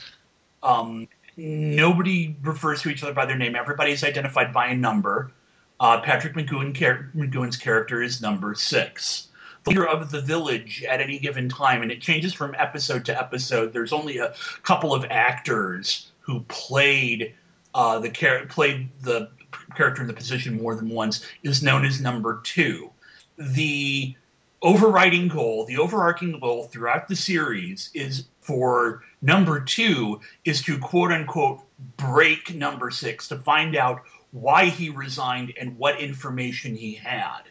um, nobody refers to each other by their name. Everybody's identified by a number. Uh, Patrick McGoohan char- McGoohan's character is number six. The leader of the village at any given time, and it changes from episode to episode. There's only a couple of actors who played uh, the char- played the character in the position more than once. Is known as number two. The overriding goal, the overarching goal throughout the series is for number two is to quote unquote break number six to find out why he resigned and what information he had.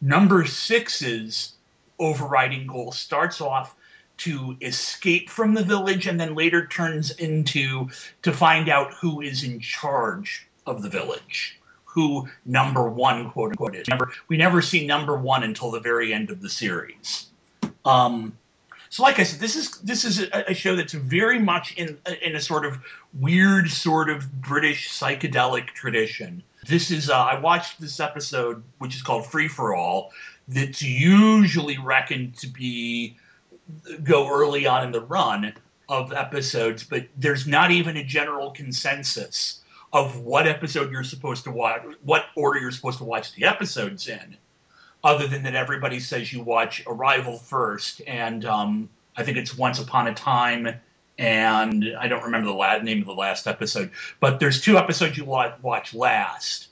Number six's overriding goal starts off to escape from the village and then later turns into to find out who is in charge of the village who number one quote unquote is. Never, we never see number one until the very end of the series. Um, so, like I said, this is this is a, a show that's very much in in a sort of weird, sort of British psychedelic tradition. This is uh, I watched this episode, which is called Free for All. That's usually reckoned to be go early on in the run of episodes, but there's not even a general consensus of what episode you're supposed to watch, what order you're supposed to watch the episodes in, other than that everybody says you watch Arrival first, and um, I think it's Once Upon a Time, and I don't remember the la- name of the last episode, but there's two episodes you wa- watch last,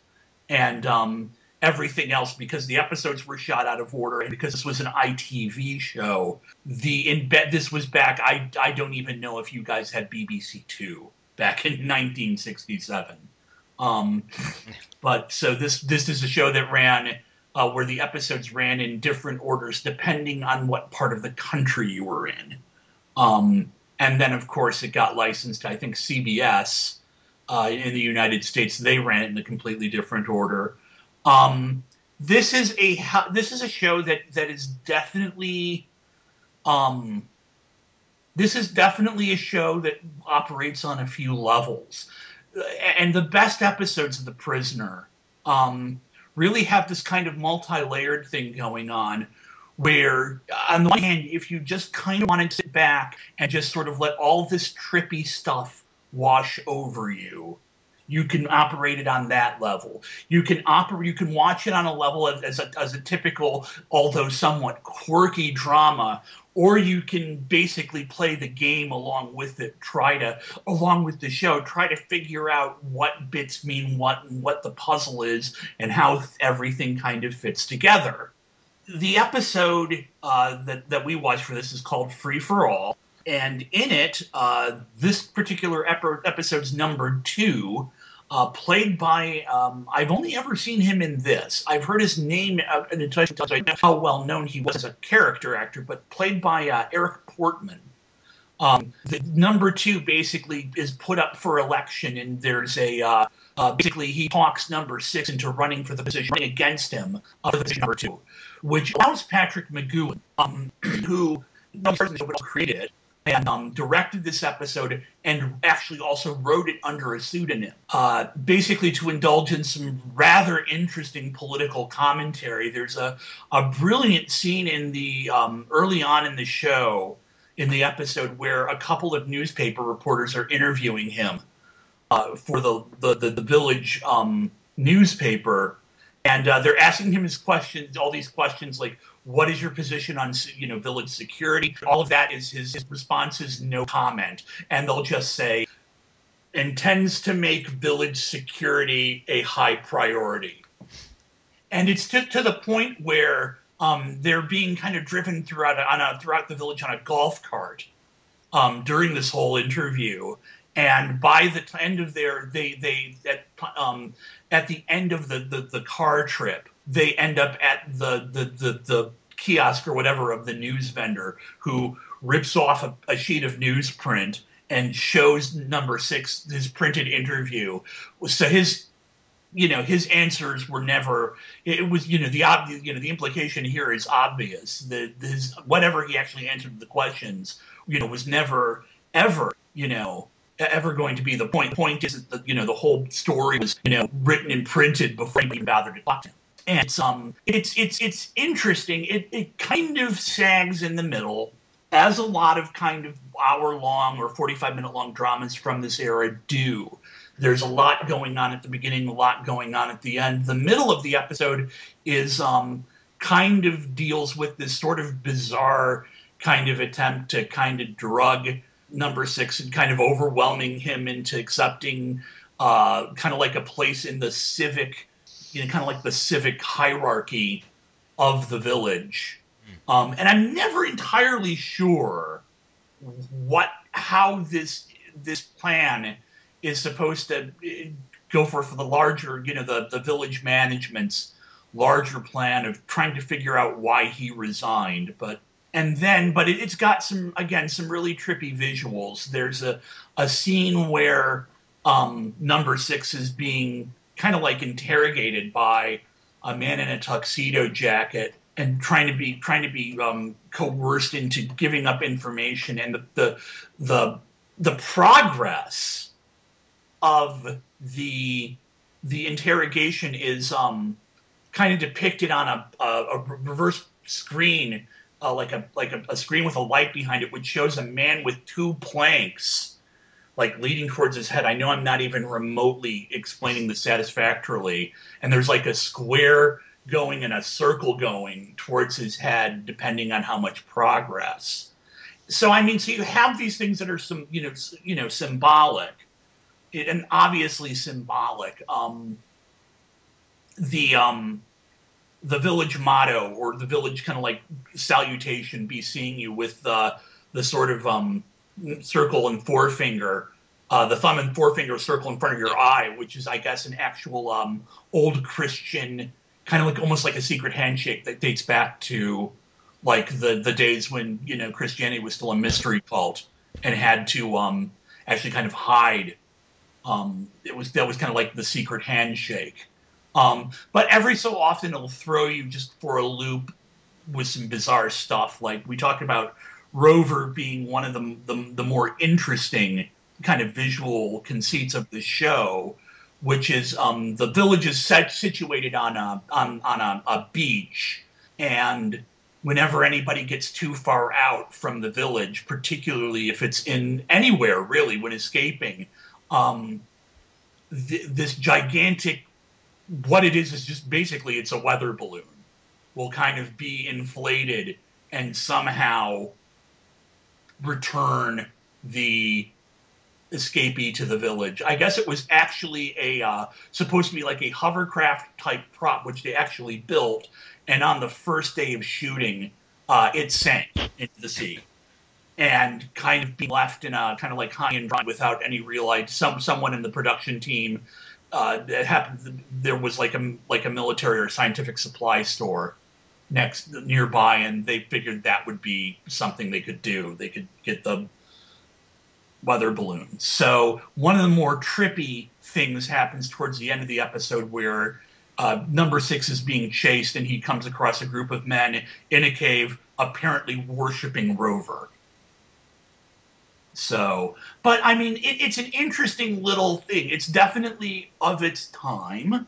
and um, everything else because the episodes were shot out of order and because this was an ITV show. The in bet this was back. I I don't even know if you guys had BBC Two back in 1967. Um, but so this this is a show that ran uh, where the episodes ran in different orders depending on what part of the country you were in. Um, and then of course it got licensed. I think CBS uh, in the United States they ran it in a completely different order. Um, this is a this is a show that that is definitely um, this is definitely a show that operates on a few levels. And the best episodes of The Prisoner um, really have this kind of multi layered thing going on where, on the one hand, if you just kind of want to sit back and just sort of let all this trippy stuff wash over you, you can operate it on that level. You can operate. You can watch it on a level as, as, a, as a typical, although somewhat quirky drama, or you can basically play the game along with it. Try to, along with the show, try to figure out what bits mean what and what the puzzle is and how everything kind of fits together. The episode uh, that that we watched for this is called Free for All, and in it, uh, this particular ep- episode's number two uh, played by. Um, I've only ever seen him in this. I've heard his name, uh, and it tells you how well known he was as a character actor, but played by uh, Eric Portman. Um, the number two basically is put up for election, and there's a uh, uh, basically he talks number six into running for the position running against him uh, for the position number two, which allows Patrick McGoohan, um, who no person created and um, directed this episode and actually also wrote it under a pseudonym, uh, basically to indulge in some rather interesting political commentary. There's a, a brilliant scene in the um, early on in the show in the episode where a couple of newspaper reporters are interviewing him uh, for the, the, the, the village um, newspaper. And uh, they're asking him his questions, all these questions like, what is your position on you know village security? All of that is his, his response is no comment, and they'll just say intends to make village security a high priority, and it's to, to the point where um, they're being kind of driven throughout on a, throughout the village on a golf cart um, during this whole interview. And by the end of their, they they at um, at the end of the, the, the car trip, they end up at the, the the the kiosk or whatever of the news vendor who rips off a, a sheet of newsprint and shows number six his printed interview. So his you know his answers were never it was you know the obvious you know the implication here is obvious that his whatever he actually answered the questions you know was never ever you know ever going to be the point point is that the, you know the whole story was you know written and printed before anybody bothered to talk to him and it's um it's it's it's interesting it it kind of sags in the middle as a lot of kind of hour long or 45 minute long dramas from this era do there's a lot going on at the beginning, a lot going on at the end. The middle of the episode is um, kind of deals with this sort of bizarre kind of attempt to kind of drug number six and kind of overwhelming him into accepting uh, kind of like a place in the civic, you know, kind of like the civic hierarchy of the village. Um, and I'm never entirely sure what how this this plan is supposed to go for, for the larger, you know, the, the village management's larger plan of trying to figure out why he resigned. But and then, but it, has got some again some really trippy visuals. There's a a scene where um, number six is being kind of like interrogated by a man in a tuxedo jacket and trying to be trying to be um, coerced into giving up information. And the the the, the progress of the the interrogation is um, kind of depicted on a, a, a reverse screen, uh, like a like a, a, screen with a light behind it, which shows a man with two planks, like leading towards his head. I know I'm not even remotely explaining this satisfactorily, and there's like a square going and a circle going towards his head, depending on how much progress. So I mean, so you have these things that are some you know you know symbolic and obviously symbolic. Um, the um, the village motto or the village kind of like salutation, "Be seeing you," with the the sort of um, circle and forefinger, uh, the thumb and forefinger circle in front of your eye, which is, I guess, an actual um, old Christian kind of like almost like a secret handshake that dates back to like the the days when you know Christianity was still a mystery cult and had to um, actually kind of hide um, it was that was kind of like the secret handshake. Um, but every so often it'll throw you just for a loop with some bizarre stuff. Like we talked about Rover being one of the, the, the more interesting kind of visual conceits of the show, which is um, the village is set, situated on a on, on a, a beach, and whenever anybody gets too far out from the village, particularly if it's in anywhere really when escaping, um, th- this gigantic what it is is just basically it's a weather balloon will kind of be inflated and somehow return the escapee to the village. I guess it was actually a uh, supposed to be like a hovercraft type prop, which they actually built. And on the first day of shooting, uh, it sank into the sea and kind of being left in a kind of like high and dry without any real idea. Some someone in the production team uh, it happened. There was like a like a military or scientific supply store next nearby, and they figured that would be something they could do. They could get the weather balloons. So one of the more trippy things happens towards the end of the episode where uh, number six is being chased and he comes across a group of men in a cave apparently worshiping rover so but i mean it, it's an interesting little thing it's definitely of its time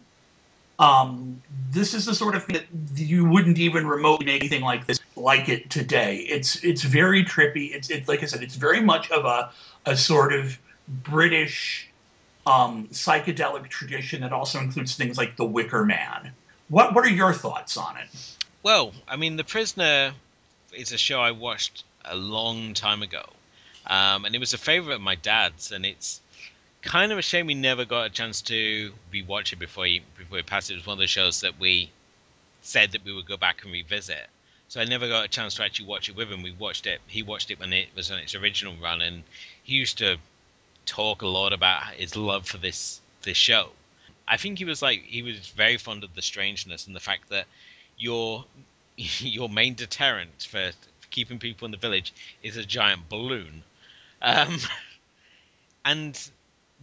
um, this is the sort of thing that you wouldn't even remotely make anything like this like it today it's it's very trippy it's, it's like i said it's very much of a a sort of british um, psychedelic tradition that also includes things like the Wicker Man. What what are your thoughts on it? Well, I mean, The Prisoner is a show I watched a long time ago, um, and it was a favorite of my dad's, and it's kind of a shame we never got a chance to rewatch it before he before he passed. It was one of the shows that we said that we would go back and revisit. So I never got a chance to actually watch it with him. We watched it. He watched it when it was on its original run, and he used to talk a lot about his love for this this show. I think he was like he was very fond of the strangeness and the fact that your your main deterrent for keeping people in the village is a giant balloon. Um, and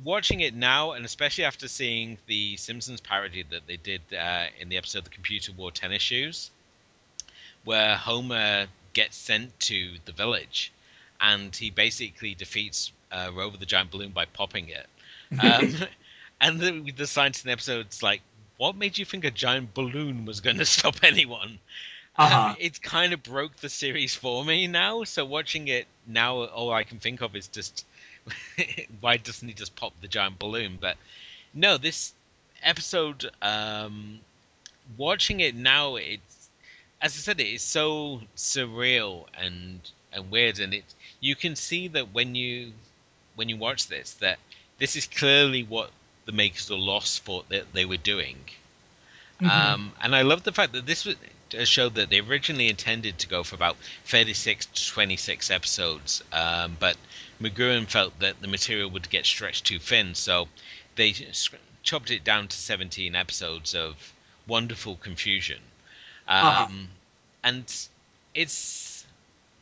watching it now, and especially after seeing the Simpsons parody that they did uh, in the episode "The Computer Wore Tennis Shoes," where Homer gets sent to the village, and he basically defeats uh, Rover the Giant Balloon by popping it. Um, and the, the scientist in the episode's like, what made you think a giant balloon was going to stop anyone? Uh-huh. Um, it's kind of broke the series for me now. So watching it now, all I can think of is just why doesn't he just pop the giant balloon? But no, this episode, um, watching it now, it's as I said, it is so surreal and and weird, and it you can see that when you when you watch this that this is clearly what the makers of Lost thought that they were doing. Mhm. Um, and I love the fact that this was a show that they originally intended to go for about 36 to 26 episodes, um, but McGoohan felt that the material would get stretched too thin, so they chopped it down to 17 episodes of wonderful confusion. Um, Uh-huh. And it's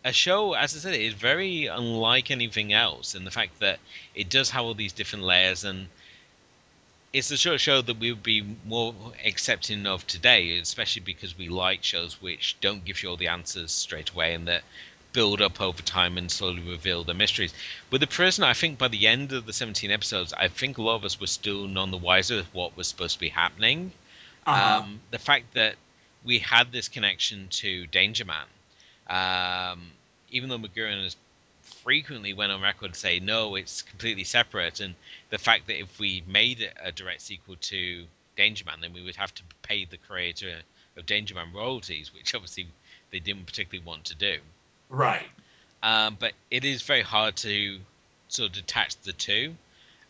a show, as I said, it is very unlike anything else in the fact that it does have all these different layers and it's the sort of show that we would be more accepting of today, especially because we like shows which don't give you all the answers straight away and that build up over time and slowly reveal the mysteries. With The Prisoner, I think by the end of the 17 episodes, I think a lot of us were still none the wiser of what was supposed to be happening. Uh-huh. Um, the fact that we had this connection to Danger Man, um, even though McGoohan has frequently went on record to say no, it's completely separate, and the fact that if we made it a direct sequel to Danger Man, then we would have to pay the creator of Danger Man royalties, which obviously they didn't particularly want to do. Right. Um, but it is very hard to sort of detach the two,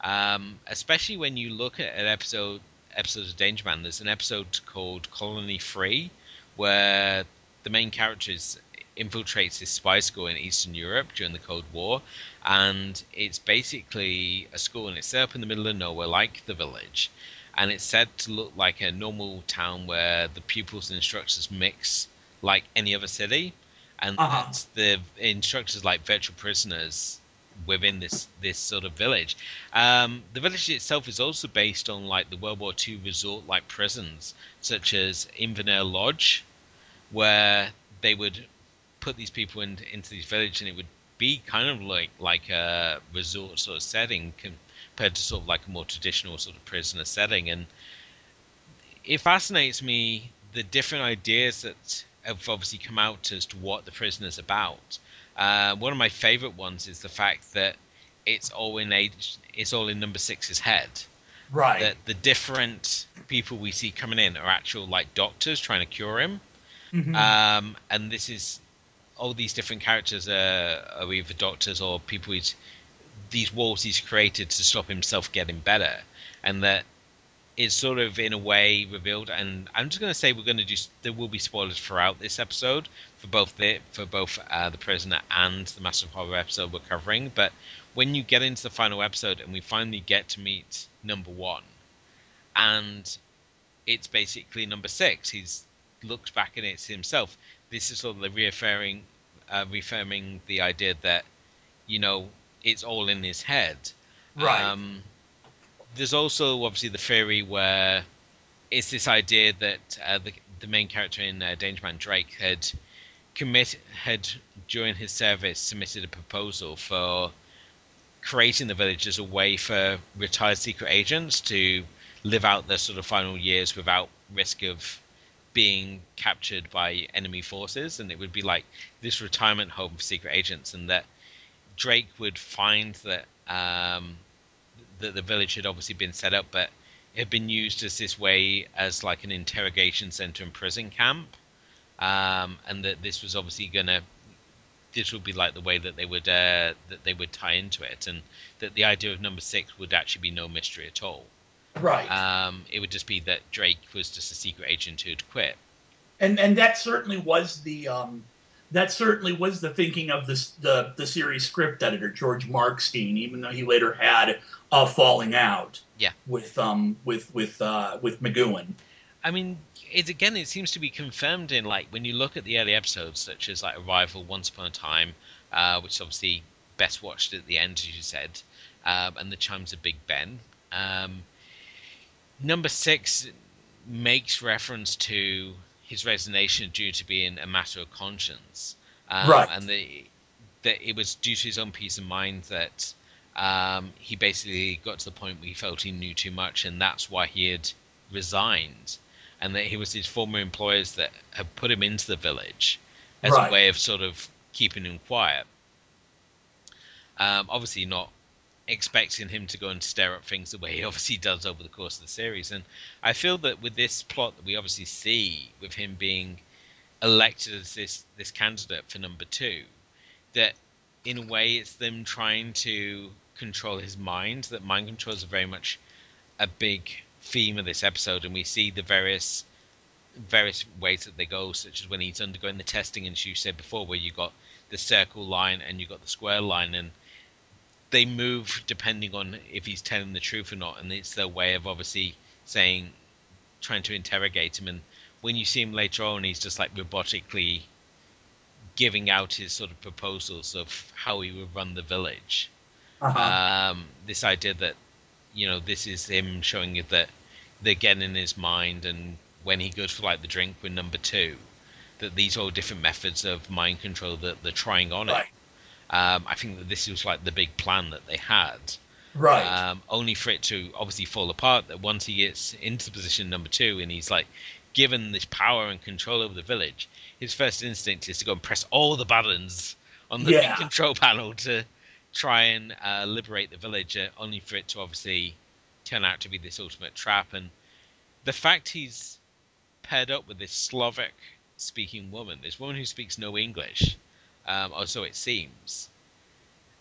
um, especially when you look at an episode episodes of Danger Man. There's an episode called Colony Three, where the main character infiltrates this spy school in Eastern Europe during the Cold War, and it's basically a school and it's set up in the middle of nowhere, like the village, and it's said to look like a normal town where the pupils and instructors mix like any other city and Uh-huh. the instructors like virtual prisoners within this this sort of village. Um, the village itself is also based on like the World War II resort like prisons, such as Inverlair Lodge, where they would put these people in, into these villages, and it would be kind of like like a resort sort of setting compared to sort of like a more traditional sort of prisoner setting. And it fascinates me the different ideas that have obviously come out as to what the prisoner's about. Uh, one of my favorite ones is the fact that it's all in age, it's all in number six's head. Right. That the different people we see coming in are actual like doctors trying to cure him. Mm-hmm. Um, and this is all these different characters are, are either doctors or people he's these walls he's created to stop himself getting better, and that it's sort of in a way revealed. And I'm just going to say we're going to do there will be spoilers throughout this episode for both the for both uh, the prisoner and the Master of Horror episode we're covering. But when you get into the final episode and we finally get to meet number one, and it's basically number six. He's looked back and it's himself. This is sort of the reaffirming, uh, reaffirming the idea that, you know, it's all in his head. Right. Um, there's also obviously the theory where it's this idea that uh, the the main character in uh, Danger Man Drake had commit had during his service submitted a proposal for creating the village as a way for retired secret agents to live out their sort of final years without risk of being captured by enemy forces. And it would be like this retirement home for secret agents and that Drake would find that um, that the village had obviously been set up but it had been used as this way as like an interrogation center and prison camp um, and that this was obviously gonna this would be like the way that they would uh, that they would tie into it, and that the idea of number six would actually be no mystery at all. right. Um, it would just be that Drake was just a secret agent who'd quit. and and that certainly was the um, that certainly was the thinking of this the the series script editor George Markstein, even though he later had a falling out. Yeah. With um with with uh, with McGoohan. I mean, it again, it seems to be confirmed in like when you look at the early episodes, such as like Arrival, Once Upon a Time, uh, which is obviously best watched at the end, as you said, um, and the Chimes of Big Ben. Um, number six makes reference to his resignation due to being a matter of conscience, um, Right. and the, that it was due to his own peace of mind that um, he basically got to the point where he felt he knew too much, and that's why he had resigned, and that it was his former employers that had put him into the village as Right. a way of sort of keeping him quiet. Um, obviously, not expecting him to go and stir up things the way he obviously does over the course of the series. And I feel that with this plot that we obviously see with him being elected as this this candidate for number two, that in a way it's them trying to control his mind. That mind control is very much a big theme of this episode, and we see the various various ways that they go, such as when he's undergoing the testing, as you said before, where you got the circle line and you got the square line, and they move depending on if he's telling the truth or not, and it's their way of obviously saying, trying to interrogate him. And when you see him later on, he's just like robotically giving out his sort of proposals of how he would run the village. Uh-huh. Um, this idea that you know this is him showing you that they're getting in his mind, and when he goes for like the drink with number two, that these are all different methods of mind control that they're trying on right. it. Um, I think that this was like the big plan that they had. Right. Um, only for it to obviously fall apart. That once he gets into position number two and he's like given this power and control over the village, his first instinct is to go and press all the buttons on the Yeah. control panel to try and uh, liberate the village. Uh, only for it to obviously turn out to be this ultimate trap. And the fact he's paired up with this Slovak speaking woman, this woman who speaks no English, um, or so it seems.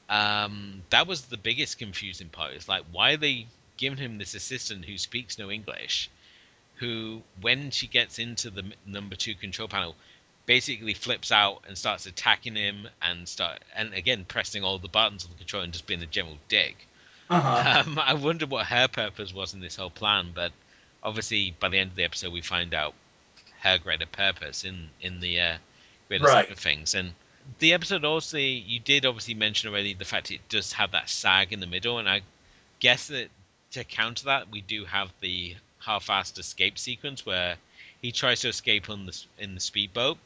Um, that was the biggest confusing part. It's like, why are they giving him this assistant who speaks no English, who, when she gets into the number two control panel, basically flips out and starts attacking him and start and again pressing all the buttons on the control and just being a general dick. uh-huh. Um, I wonder what her purpose was in this whole plan, but obviously by the end of the episode we find out her greater purpose in in the uh, greater Right. of things. And the episode also you did obviously mention already the fact it does have that sag in the middle, and I guess that to counter that we do have the half-assed escape sequence where he tries to escape on the in the speedboat,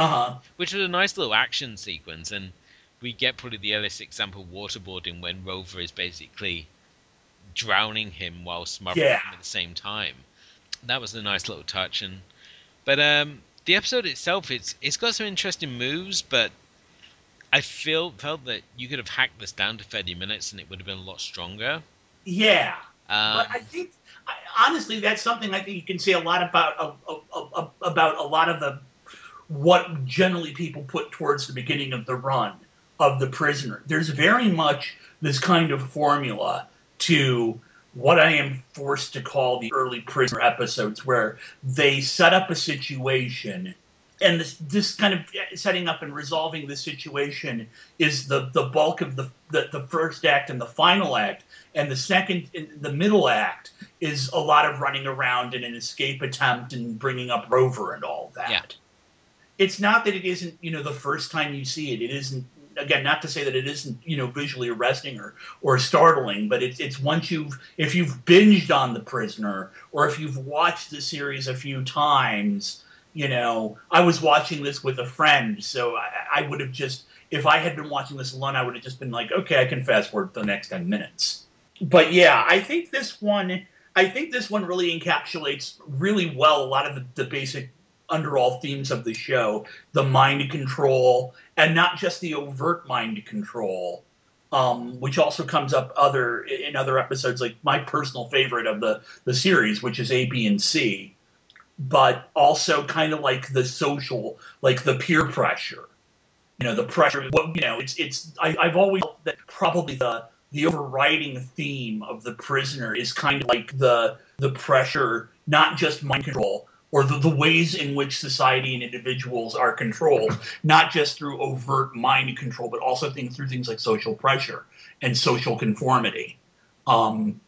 uh-huh. which was a nice little action sequence, and we get probably the earliest example waterboarding when Rover is basically drowning him while smothering Yeah. him at the same time. That was a nice little touch, and but um, the episode itself, it's it's got some interesting moves, but I feel felt that you could have hacked this down to 30 minutes and it would have been a lot stronger. Yeah. Um, but I think, honestly, that's something I think you can say a lot about of, of, of, about a lot of the what generally people put towards the beginning of the run of the prisoner. There's very much this kind of formula to what I am forced to call the early prisoner episodes, where they set up a situation and this this kind of setting up and resolving the situation is the the bulk of the the, the first act and the final act and the second the middle act is a lot of running around in an escape attempt and bringing up rover and all that Yeah. It's not that it isn't you know the first time you see it. It isn't again not to say that it isn't you know visually arresting or or startling but it's it's once you've if you've binged on the prisoner or if you've watched the series a few times you know i was watching this with a friend so i, I would have just if i had been watching this alone i would have just been like okay i can fast forward the next 10 minutes. But yeah i think this one i think this one really encapsulates really well a lot of the, the basic underall themes of the show the mind control and not just the overt mind control um, which also comes up other in other episodes like my personal favorite of the the series which is a b and c but also kind of like the social like the peer pressure you know the pressure what you know it's it's I, i've always felt that probably the the overriding theme of the prisoner is kind of like the the pressure not just mind control or the, the ways in which society and individuals are controlled not just through overt mind control but also things through things like social pressure and social conformity. Um,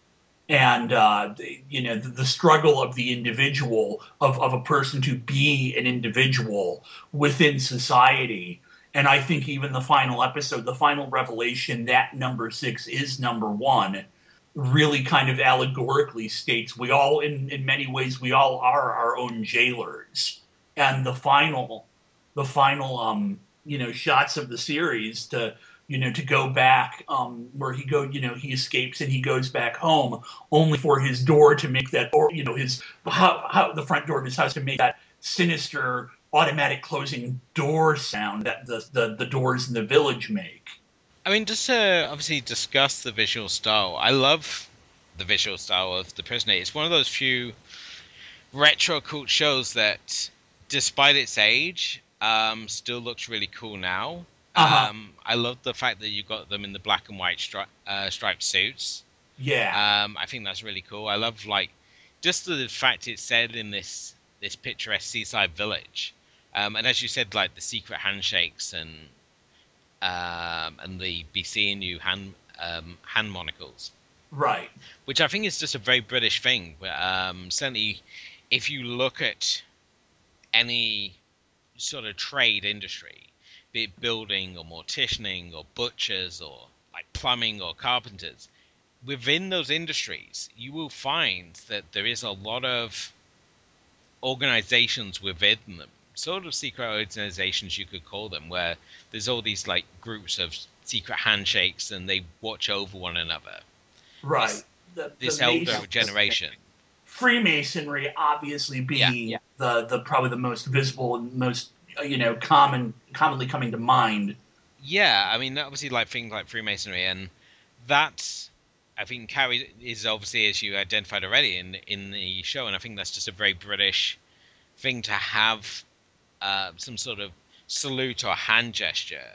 and uh, you know the, the struggle of the individual of, of a person to be an individual within society. And i think even the final episode the final revelation that number six is number one really kind of allegorically states we all in, in many ways we all are our own jailers. And the final the final um you know shots of the series to you know to go back um where he go you know he escapes and he goes back home only for his door to make that or you know his how, how the front door of his house to make that sinister automatic closing door sound that the the, the doors in the village make I mean, just to obviously discuss the visual style, I love the visual style of The Prisoner. It's one of those few retro cult shows that, despite its age, um, still looks really cool now. Uh-huh. Um, I love the fact that you got them in the black and white stri- uh, striped suits. yeah Um, I think that's really cool. I love like just the fact it's set in this this picturesque seaside village, um, and as you said, like the secret handshakes and um, and the you hand um, hand monocles, right which I think is just a very British thing. Um, certainly, if you look at any sort of trade industry, be it building or morticianing or butchers or like plumbing or carpenters, within those industries, you will find that there is a lot of organizations within them, sort of secret organizations you could call them, where there's all these like groups of secret handshakes and they watch over one another. right This- the, This the elder Mason- generation. Freemasonry obviously being Yeah, yeah. the the probably the most visible and most uh, you know common commonly coming to mind. Yeah, I mean, obviously, like things like Freemasonry, and that I think carries is obviously as you identified already in in the show, and I think that's just a very British thing to have uh, some sort of salute or hand gesture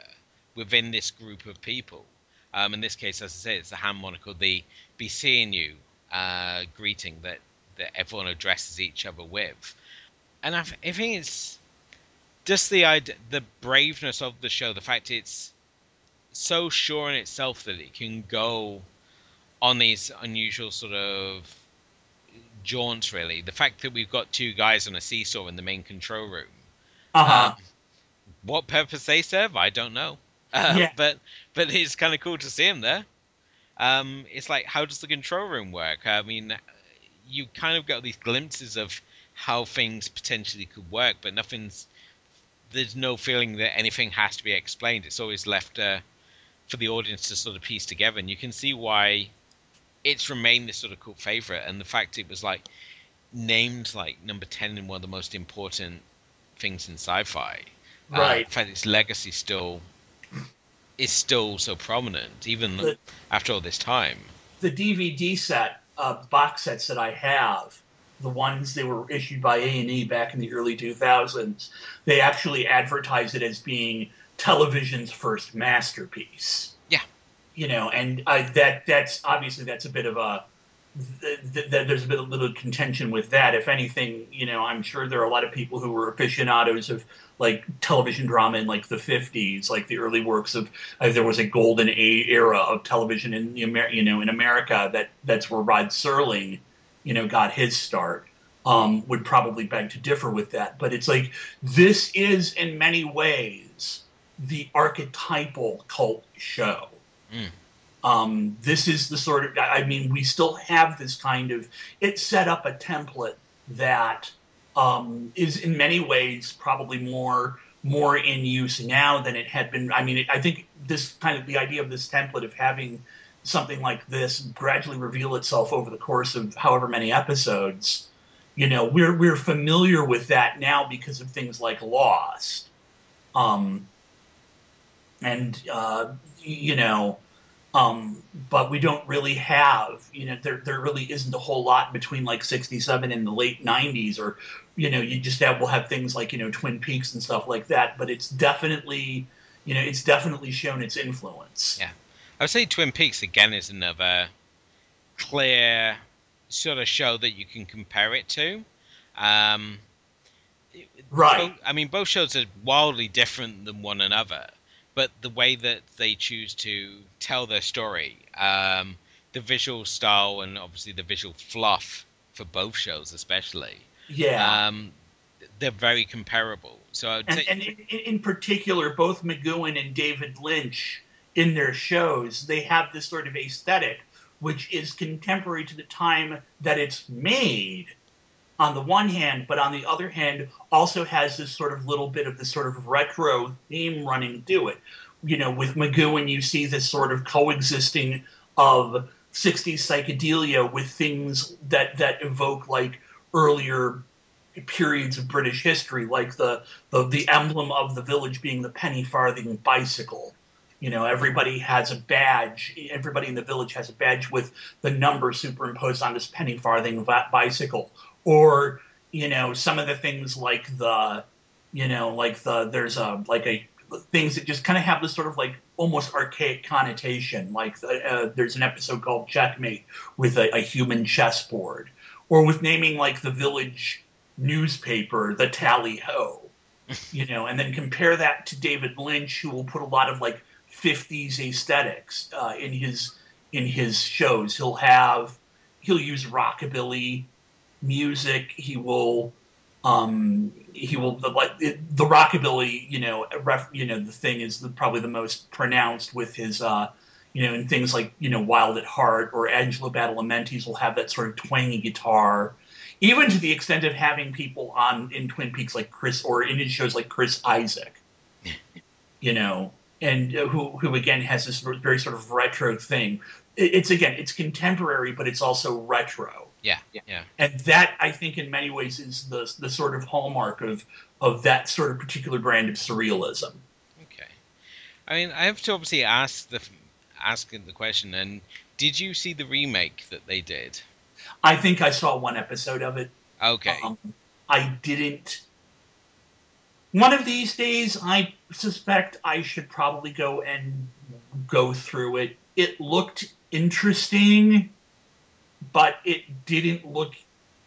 within this group of people. Um, in this case, as I say, it's the hand monocle, the "be seeing you" uh, greeting that that everyone addresses each other with, and I, I think it's just the the braveness of the show, the fact it's so sure in itself that it can go on these unusual sort of jaunts. Really, the fact that we've got two guys on a seesaw in the main control room. Uh-huh. Um, what purpose they serve, I don't know. Uh, Yeah. But but it's kind of cool to see him there. Um, it's like, how does the control room work? I mean, you kind of get these glimpses of how things potentially could work, but nothing's. There's no feeling that anything has to be explained. It's always left uh, for the audience to sort of piece together, and you can see why it's remained this sort of cult favorite. And the fact it was like named like number ten in one of the most important things in sci-fi. Uh, Right. in fact, its legacy still is still so prominent, even The- after all this time. the DVD set uh, box sets that I have, the ones they were issued by A and E back in the early 2000s, they actually advertise it as being television's first masterpiece. Yeah. You know, and I, that that's obviously that's a bit of a th- th- th- there's a little contention with that. If anything, you know, I'm sure there are a lot of people who were aficionados of like television drama in like the 50s, like the early works of. Uh, there was a golden era of television in the Amer- you know in America that that's where Rod Serling, you know, got his start. Um, would probably beg to differ with that, but it's like this is in many ways the archetypal cult show. Um, this is the sort of, I mean, we still have this kind of, it set up a template that um, is in many ways probably more more in use now than it had been. I mean, it, I think this kind of the idea of this template of having something like this gradually reveal itself over the course of however many episodes. You know, we're we're familiar with that now because of things like Lost, um, and uh, you know, um, but we don't really have, you know, there there really isn't a whole lot between like '67 and the late '90s, or you know, you just have we'll have things like you know Twin Peaks and stuff like that. But it's definitely, you know, it's definitely shown its influence. Yeah. I would say Twin Peaks again is another clear sort of show that you can compare it to. Um, Right. both- I mean, both shows are wildly different than one another, but the way that they choose to tell their story, um, the visual style, and obviously the visual fluff for both shows, especially, Yeah. um, they're very comparable. So I would and, say, and in, in particular, both McGoohan and David Lynch in their shows, they have this sort of aesthetic which is contemporary to the time that it's made on the one hand, but on the other hand, also has this sort of little bit of this sort of retro theme running through it. You know, with Magoo, and you see this sort of coexisting of 60s psychedelia with things that, that evoke like earlier periods of British history, like the, the the emblem of the village being the penny farthing bicycle. You know, everybody has a badge. Everybody in the village has a badge with the number superimposed on this penny farthing bicycle. Or you know, some of the things like the, you know, like the there's a like a things that just kind of have this sort of like almost archaic connotation. Like the, uh, there's an episode called Checkmate with a, a human chessboard, or with naming like the village newspaper the Tally Ho, you know, and then compare that to David Lynch, who will put a lot of like 50s aesthetics uh, in his in his shows. He'll have he'll use rockabilly music. He will um he will the like it, the rockabilly you know ref, you know the thing is the, probably the most pronounced with his uh you know in things like you know wild at heart or angelo badalamenti's will have that sort of twangy guitar. Even to the extent of having people on in twin peaks like chris or in his shows like chris Isaak. You know and uh, who who again has this very sort of retro thing. It- it's again it's contemporary but it's also retro yeah, yeah. yeah. and that I think in many ways is the the sort of hallmark of of that sort of particular brand of surrealism. Okay. I mean, I have to obviously ask the ask the question. And did you see the remake that they did? I think I saw one episode of it. Okay. Um, I didn't. One of these days, I suspect I should probably go and go through it. It looked interesting, but it didn't look.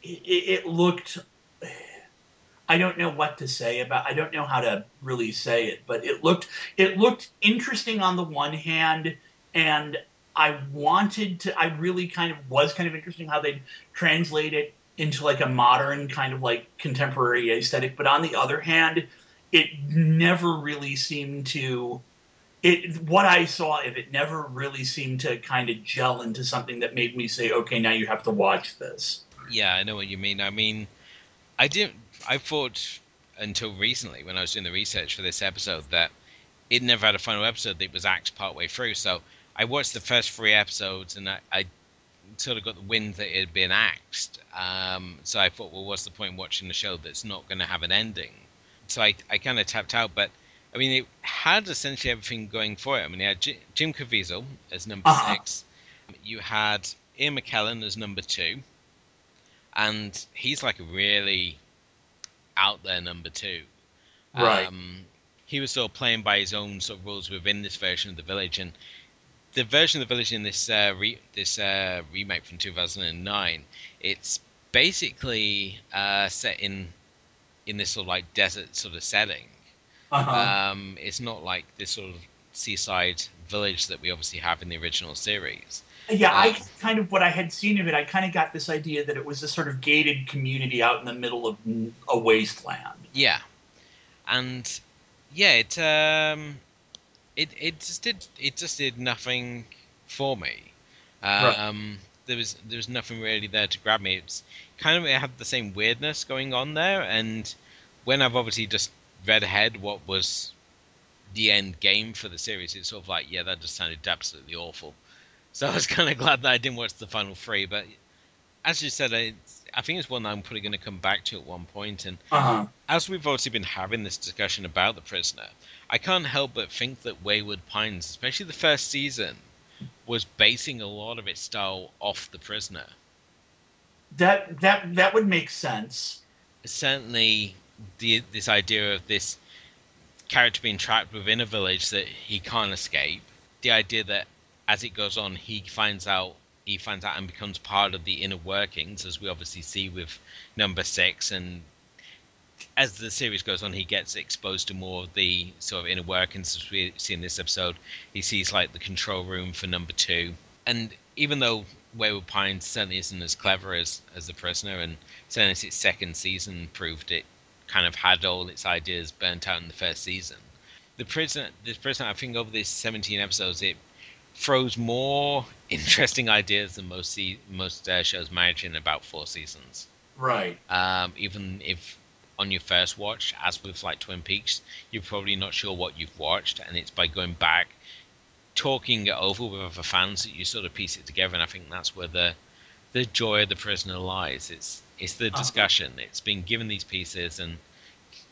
It, it looked. I don't know what to say about. I don't know how to really say it, but it looked. It looked interesting on the one hand, and I wanted to. I really kind of was kind of interesting how they translate it into like a modern kind of like contemporary aesthetic. But on the other hand, it never really seemed to. It what I saw of it never really seemed to kind of gel into something that made me say, okay, now you have to watch this. Yeah, I know what you mean. I mean, I didn't. I thought until recently, when I was doing the research for this episode, that it never had a final episode. That was axed partway through. So I watched the first three episodes, and I, I sort of got the wind that it had been axed. Um, so I thought, well, what's the point in watching the show that's not going to have an ending? So I, I kind of tapped out. But I mean, it had essentially everything going for it. I mean, you had J- Jim Caviezel as number Uh-huh. six. You had Ian McKellen as number two and he's like a really out there number two. Right. Um, he was sort of playing by his own sort of rules within this version of the village, and the version of the village in this uh, re- this uh, remake from 2009, it's basically uh, set in in this sort of like desert sort of setting. Uh-huh. Um, it's not like this sort of seaside village that we obviously have in the original series. yeah, I um, kind of what I had seen of it, I kind of got this idea that it was a sort of gated community out in the middle of a wasteland. Yeah, and yeah, it um, it it just did it just did nothing for me. Right. Um, there was there was nothing really there to grab me. It's kind of it had the same weirdness going on there, and when I've obviously just read ahead what was the end game for the series, it's sort of like yeah, that just sounded absolutely awful. So I was kind of glad that I didn't watch the final three, but as you said, I, I think it's one that I'm probably going to come back to at one point. and Uh huh. as we've obviously been having this discussion about the prisoner, I can't help but think that Wayward Pines, especially the first season, was basing a lot of its style off the prisoner. That that that would make sense. Certainly, the this idea of this character being trapped within a village that he can't escape, the idea that as it goes on, he finds out he finds out and becomes part of the inner workings, as we obviously see with number six, and as the series goes on, he gets exposed to more of the sort of inner workings as we see in this episode. He sees like the control room for number two, and even though Wayward Pines certainly isn't as clever as as the prisoner, and certainly its second season proved it kind of had all its ideas burnt out in the first season. The prison, the prisoner, I think over these 17 episodes, it throws more interesting ideas than most se- most uh, shows manage in about four seasons. Right. Um, even if on your first watch, as with like Twin Peaks, you're probably not sure what you've watched, and it's by going back, talking it over with other fans that you sort of piece it together. And I think that's where the the joy of the prisoner lies. It's it's the Uh-huh. discussion. It's being given these pieces and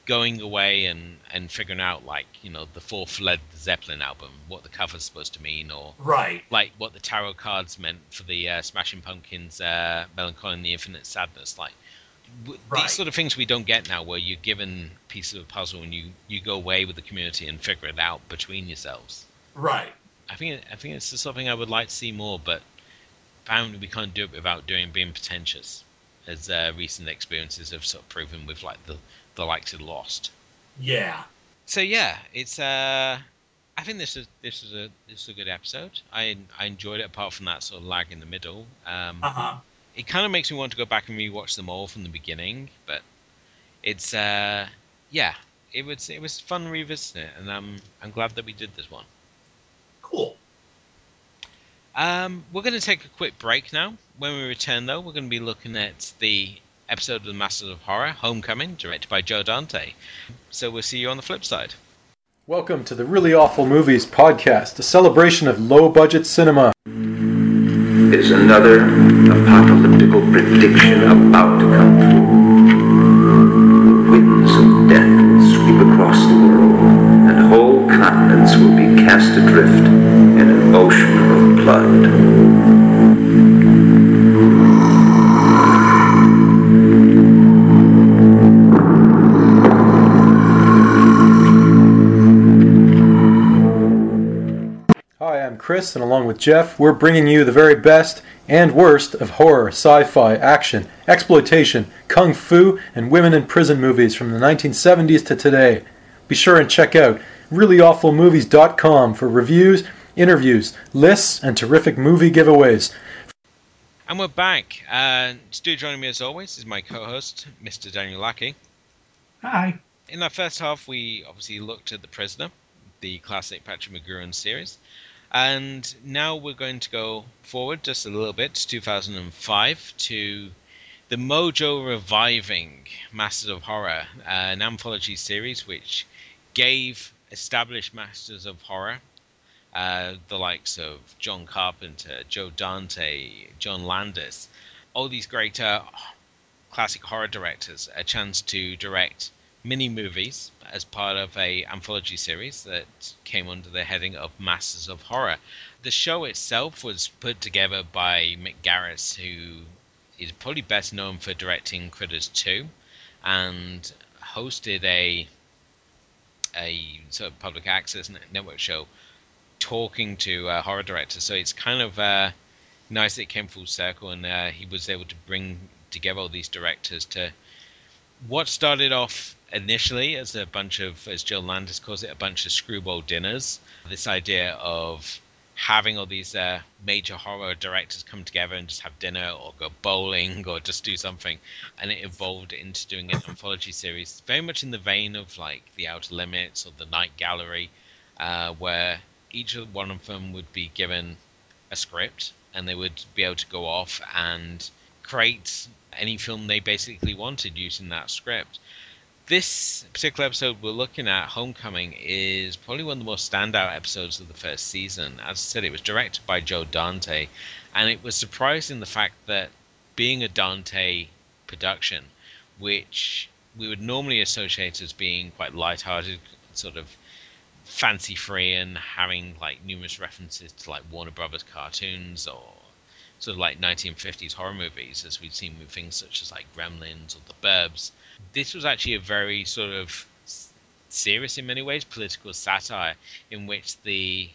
going away and and figuring out like you know the fourth Led Zeppelin album, what the cover's supposed to mean, or Right. like what the tarot cards meant for the uh, Smashing Pumpkins uh, Melancholy and the Infinite Sadness. Like w- Right. these sort of things we don't get now, where you're given pieces of a puzzle and you you go away with the community and figure it out between yourselves. Right. I think I think it's something I would like to see more, but apparently we can't do it without doing being pretentious, as uh, recent experiences have sort of proven with like the the likes of Lost. Yeah. So yeah, it's uh, I think this is this is a this is a good episode. I I enjoyed it apart from that sort of lag in the middle. Um, Uh huh. it kind of makes me want to go back and rewatch them all from the beginning, but it's uh, yeah, it was it was fun revisiting it, and I'm I'm glad that we did this one. Cool. Um, we're going to take a quick break now. When we return, though, we're going to be looking at the episode of The Masters of Horror, Homecoming, directed by Joe Dante. So we'll see you on the flip side. Welcome to the Really Awful Movies podcast, a celebration of low budget cinema. is another apocalyptical prediction about to come true. The winds of death will sweep across the world, and whole continents will be cast adrift in an ocean Hi, I'm Chris, and along with Jeff, we're bringing you the very best and worst of horror, sci fi, action, exploitation, kung fu, and women in prison movies from the 1970s to today. Be sure and check out reallyawfulmovies.com for reviews, interviews, lists, and terrific movie giveaways. And we're back. Uh, Stu joining me as always is my co-host, Mr. Daniel Lackey. Hi. In our first half, we obviously looked at The Prisoner, the classic Patrick McGoohan series. And now we're going to go forward just a little bit to 2005 to the Mojo reviving Masters of Horror, uh, an anthology series which gave established Masters of Horror, uh, the likes of John Carpenter, Joe Dante, John Landis, all these great uh, classic horror directors a chance to direct mini movies as part of a anthology series that came under the heading of Masters of Horror. The show itself was put together by Mick Garris, who is probably best known for directing Critters 2 and hosted a a sort of public access network show talking to uh, horror directors. So it's kind of uh, nice that it came full circle, and uh, he was able to bring together all these directors to what started off initially as a bunch of, as Jill Landis calls it, a bunch of screwball dinners. This idea of having all these uh, major horror directors come together and just have dinner or go bowling or just do something and it evolved into doing an anthology series very much in the vein of like the outer limits or the night gallery uh, where each one of them would be given a script and they would be able to go off and create any film they basically wanted using that script this particular episode we're looking at, Homecoming, is probably one of the most standout episodes of the first season. As I said, it was directed by Joe Dante, and it was surprising the fact that being a Dante production, which we would normally associate as being quite light-hearted, sort of fancy free and having like numerous references to like Warner Brothers cartoons or sort of like 1950s horror movies, as we've seen with things such as like Gremlins or The Burbs. This was actually a very sort of serious, in many ways, political satire in which the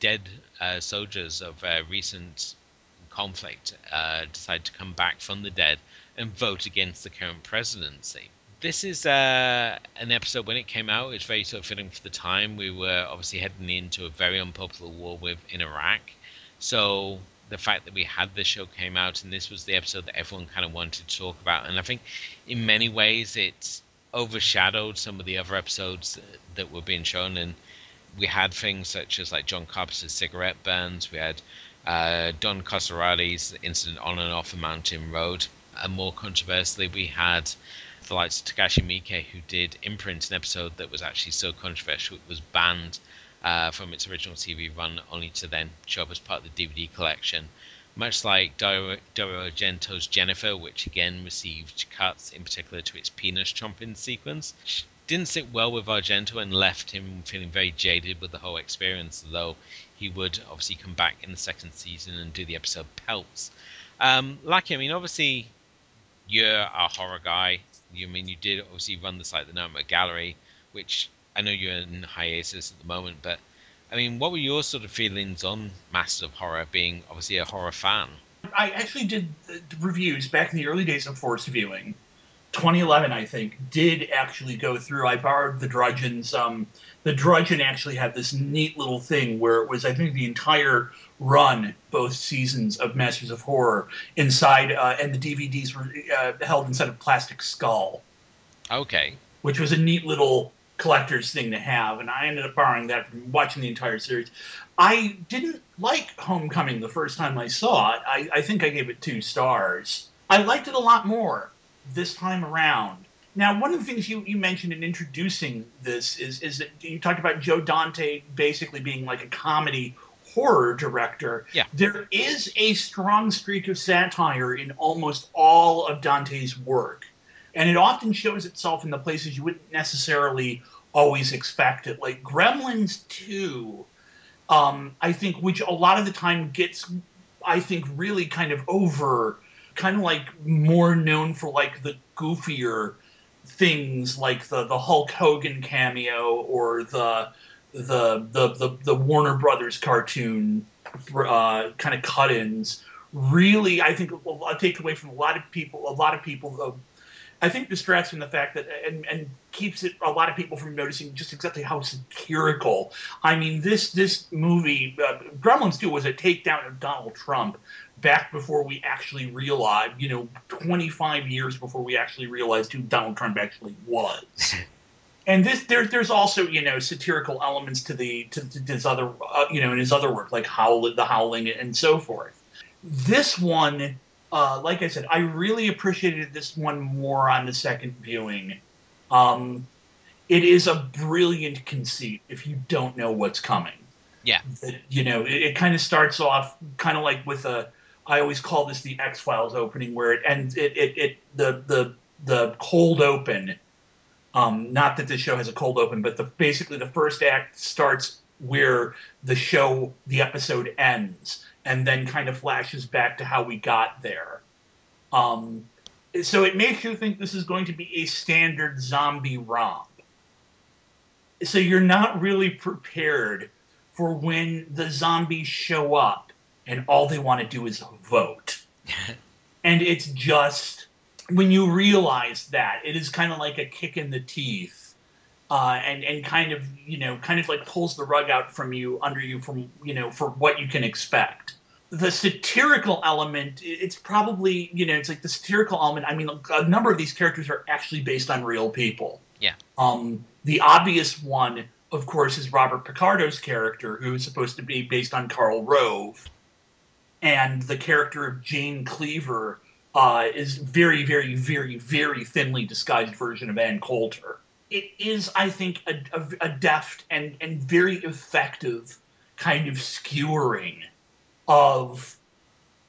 dead uh, soldiers of uh, recent conflict uh, decide to come back from the dead and vote against the current presidency. This is uh, an episode when it came out. It's very sort of fitting for the time. We were obviously heading into a very unpopular war with in Iraq, so the fact that we had this show came out and this was the episode that everyone kind of wanted to talk about. And I think in many ways it's overshadowed some of the other episodes that were being shown. And we had things such as like John Carpenter's cigarette burns. We had uh, Don Coscarelli's incident on and off a mountain road. And more controversially, we had the likes of Takashi Miike, who did Imprint, an episode that was actually so controversial it was banned uh, from its original TV run, only to then show up as part of the DVD collection. Much like Dario Argento's Jennifer, which again received cuts, in particular to its penis chomping sequence, didn't sit well with Argento and left him feeling very jaded with the whole experience, though he would obviously come back in the second season and do the episode Pelts. Um, Lucky, I mean, obviously, you're a horror guy. You I mean you did obviously run the site, the Nightmare Gallery, which I know you're in hiatus at the moment, but I mean, what were your sort of feelings on Masters of Horror, being obviously a horror fan? I actually did reviews back in the early days of forced viewing. 2011, I think, did actually go through. I borrowed the Drudgeon's. Um, the Drudgeon actually had this neat little thing where it was, I think, the entire run, both seasons of Masters of Horror, inside, uh, and the DVDs were uh, held inside a plastic skull, Okay, which was a neat little collector's thing to have. And I ended up borrowing that from watching the entire series. I didn't like Homecoming the first time I saw it. I, I think I gave it two stars. I liked it a lot more this time around. Now, one of the things you, you mentioned in introducing this is is that you talked about Joe Dante basically being like a comedy horror director. Yeah. There is a strong streak of satire in almost all of Dante's work. And it often shows itself in the places you wouldn't necessarily always expect it. Like Gremlins 2, um, I think, which a lot of the time gets, I think, really kind of over, kind of like more known for like the goofier things like the, the Hulk Hogan cameo or the the the the, the Warner Brothers cartoon uh, kind of cut-ins. Really, I think I take away from a lot of people. A lot of people, uh, I think, distracts from the fact that and and keeps it a lot of people from noticing just exactly how satirical. I mean, this this movie, uh, Gremlins 2, was a takedown of Donald Trump back before we actually realized, you know, 25 years before we actually realized who Donald Trump actually was. and this there, there's also you know satirical elements to the to, to his other uh, you know in his other work like Howl the Howling and so forth. This one, uh, like I said, I really appreciated this one more on the second viewing. Um, it is a brilliant conceit if you don't know what's coming. Yeah. You know, it, it kind of starts off kind of like with a. I always call this the X Files opening, where it ends. It, it, it the the the cold open. Um, not that the show has a cold open, but the basically the first act starts where the show, the episode ends, and then kind of flashes back to how we got there. Um, so it makes you think this is going to be a standard zombie romp. So you're not really prepared for when the zombies show up and all they want to do is vote. and it's just when you realize that it is kind of like a kick in the teeth uh, and and kind of you know kind of like pulls the rug out from you under you from you know for what you can expect the satirical element it's probably you know it's like the satirical element i mean a number of these characters are actually based on real people Yeah. um the obvious one of course is robert picardo's character who is supposed to be based on Karl Rove and the character of Jane Cleaver uh, is very, very, very, very thinly disguised version of Ann Coulter. It is, I think, a, a, a deft and, and very effective kind of skewering of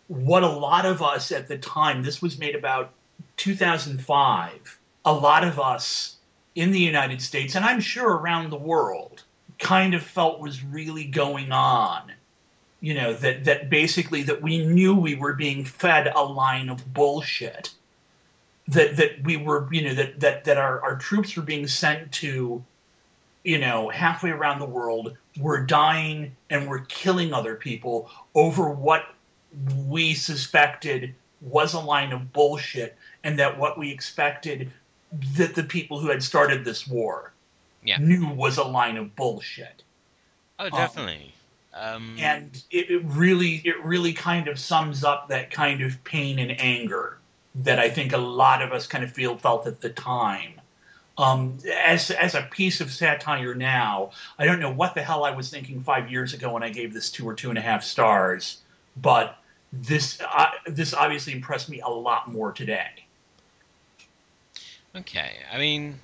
what a lot of us at the time, this was made about 2005, a lot of us in the United States, and I'm sure around the world, kind of felt was really going on you know that that basically that we knew we were being fed a line of bullshit that that we were you know that that that our, our troops were being sent to you know halfway around the world were dying and were killing other people over what we suspected was a line of bullshit and that what we expected that the people who had started this war Yeah. knew was a line of bullshit Oh, definitely. Um, and it, it really it really kind of sums up that kind of pain and anger that I think a lot of us kind of feel felt at the time. Um, as as a piece of satire now, I don't know what the hell I was thinking five years ago when I gave this two or two and a half stars, but this uh, this obviously impressed me a lot more today. Okay, I mean,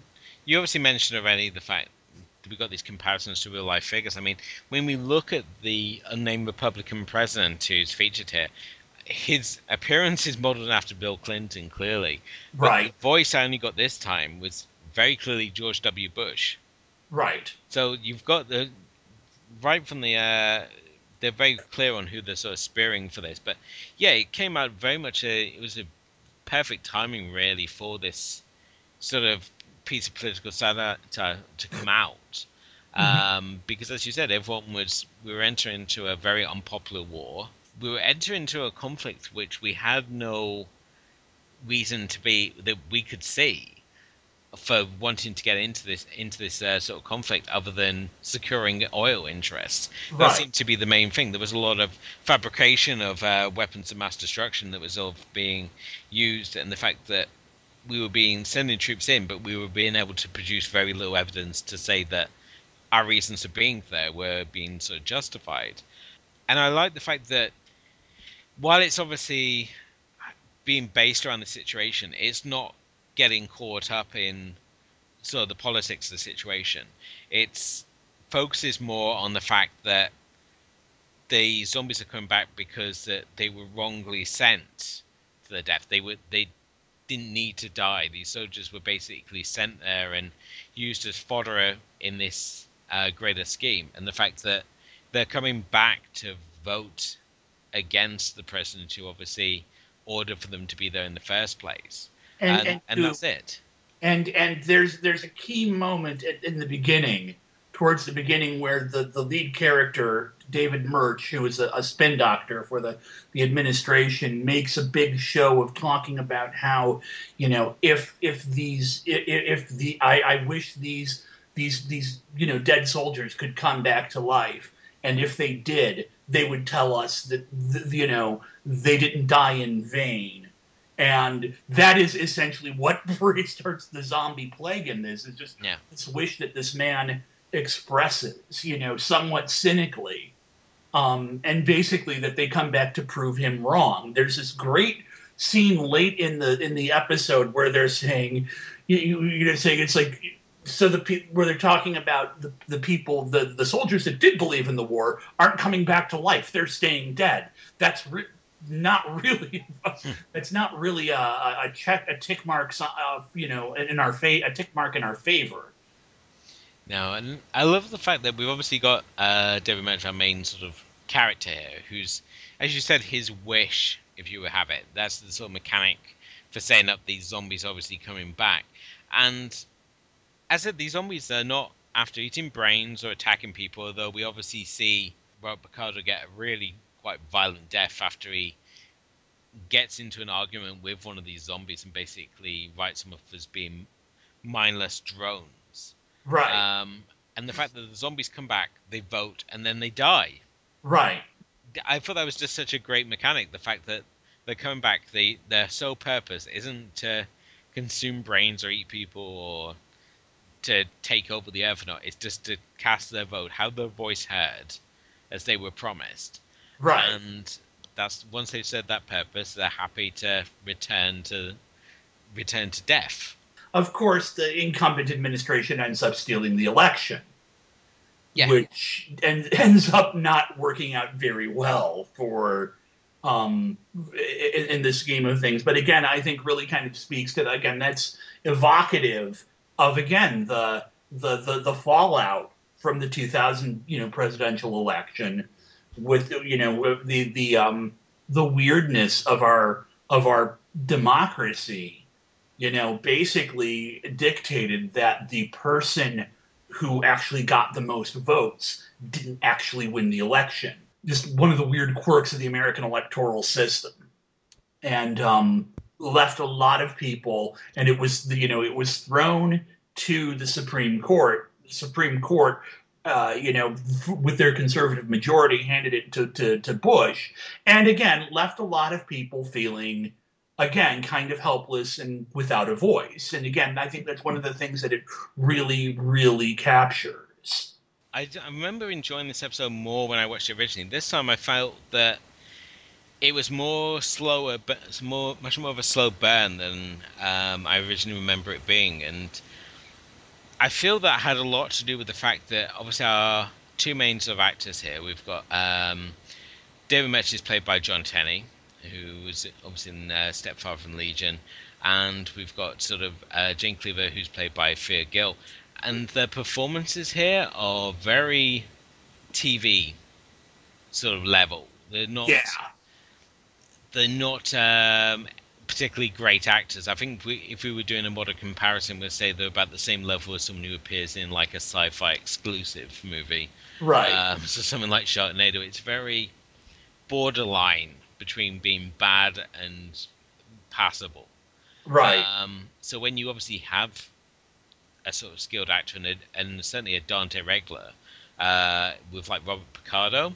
you obviously mentioned already the fact we got these comparisons to real life figures. I mean, when we look at the unnamed Republican president who's featured here, his appearance is modeled after Bill Clinton, clearly. But Right. The voice I only got this time was very clearly George W. Bush. Right. So you've got the right from the uh, they're very clear on who they're sort of spearing for this, but yeah, it came out very much a it was a perfect timing really for this sort of piece of political satire to, come out. Um, because as you said, everyone was we were entering into a very unpopular war. We were entering into a conflict which we had no reason to be that we could see for wanting to get into this into this uh, sort of conflict other than securing oil interests. That Right. seemed to be the main thing. There was a lot of fabrication of uh, weapons of mass destruction that was of being used, and the fact that we were being sending troops in, but we were being able to produce very little evidence to say that our reasons for being there were being sort of justified. And I like the fact that while it's obviously being based around the situation, it's not getting caught up in sort of the politics of the situation. It's focuses more on the fact that the zombies are coming back because they were wrongly sent to their death. They were they didn't need to die. These soldiers were basically sent there and used as fodder in this uh, greater scheme. And the fact that they're coming back to vote against the president who obviously ordered for them to be there in the first place. And, and, to- that's it. and and there's there's a key moment at, in the beginning towards the beginning where the the lead character david murch who is a, a spin doctor for the the administration makes a big show of talking about how you know if if these if, if the I, I wish these these these you know dead soldiers could come back to life. And if they did they would tell us that th- you know they didn't die in vain. And that is essentially what restarts the zombie plague in this is just Yeah. this wish that this man expresses you know somewhat cynically um, and basically that they come back to prove him wrong. There's this great scene late in the in the episode where they're saying you, you, you're saying it's like so the pe- where they're talking about the, the people the, the soldiers that did believe in the war aren't coming back to life. They're staying dead. That's re- not really that's not really a, a check a tick mark uh, you know in our fa- a tick mark in our favor No, and I love the fact that we've obviously got uh, David Murch, our main sort of character here, who's, as you said, his wish, if you have it. That's the sort of mechanic for setting up these zombies obviously coming back. And as I said, these zombies are not after eating brains or attacking people, although we obviously see Robert Picardo get a really quite violent death after he gets into an argument with one of these zombies and basically writes them off as being mindless drones. Right. Um, and the fact that the zombies come back, they vote, and then they die. right. I thought that was just such a great mechanic. The fact that they're coming back, they their sole purpose isn't to consume brains or eat people or to take over the earth or not. It's just to cast their vote, have their voice heard, as they were promised. Right. And that's once they've said that purpose, they're happy to return to return to death. Of course, the incumbent administration ends up stealing the election, Yeah. which and ends up not working out very well for um in, in the scheme of things. But again, I think really kind of speaks to again that's evocative of again the the the, the fallout from the 2000 you know presidential election with you know the the um the weirdness of our of our democracy you know, basically dictated that the person who actually got the most votes didn't actually win the election. Just one of the weird quirks of the American electoral system. And um, left a lot of people, and it was, you know, it was thrown to the Supreme Court. The Supreme Court, uh, you know, with their conservative majority, handed it to, to, to Bush. And again, left a lot of people feeling again kind of helpless and without a voice. And again i think that's one of the things that it really really captures. I, I remember enjoying this episode more when I watched it originally. This time I felt that it was more slower, but it's more much more of a slow burn than um, I originally remember it being, and I feel that had a lot to do with the fact that obviously our two main sort of actors here, we've got um, David Murch is played by Jon Tenney, who was obviously in uh, Stepfather and Legion, and we've got sort of uh, Jane Cleaver, who's played by Thea Gill, and the performances here are very TV sort of level. They're not. yeah They're not um, particularly great actors. I think we, if we were doing a modern comparison, we'd say they're about the same level as someone who appears in like a sci-fi exclusive movie. right Um, so something like Sharknado, it's very borderline between being bad and passable. right Um, so when you obviously have a sort of skilled actor and, a, and certainly a Dante regular uh, with like Robert Picardo,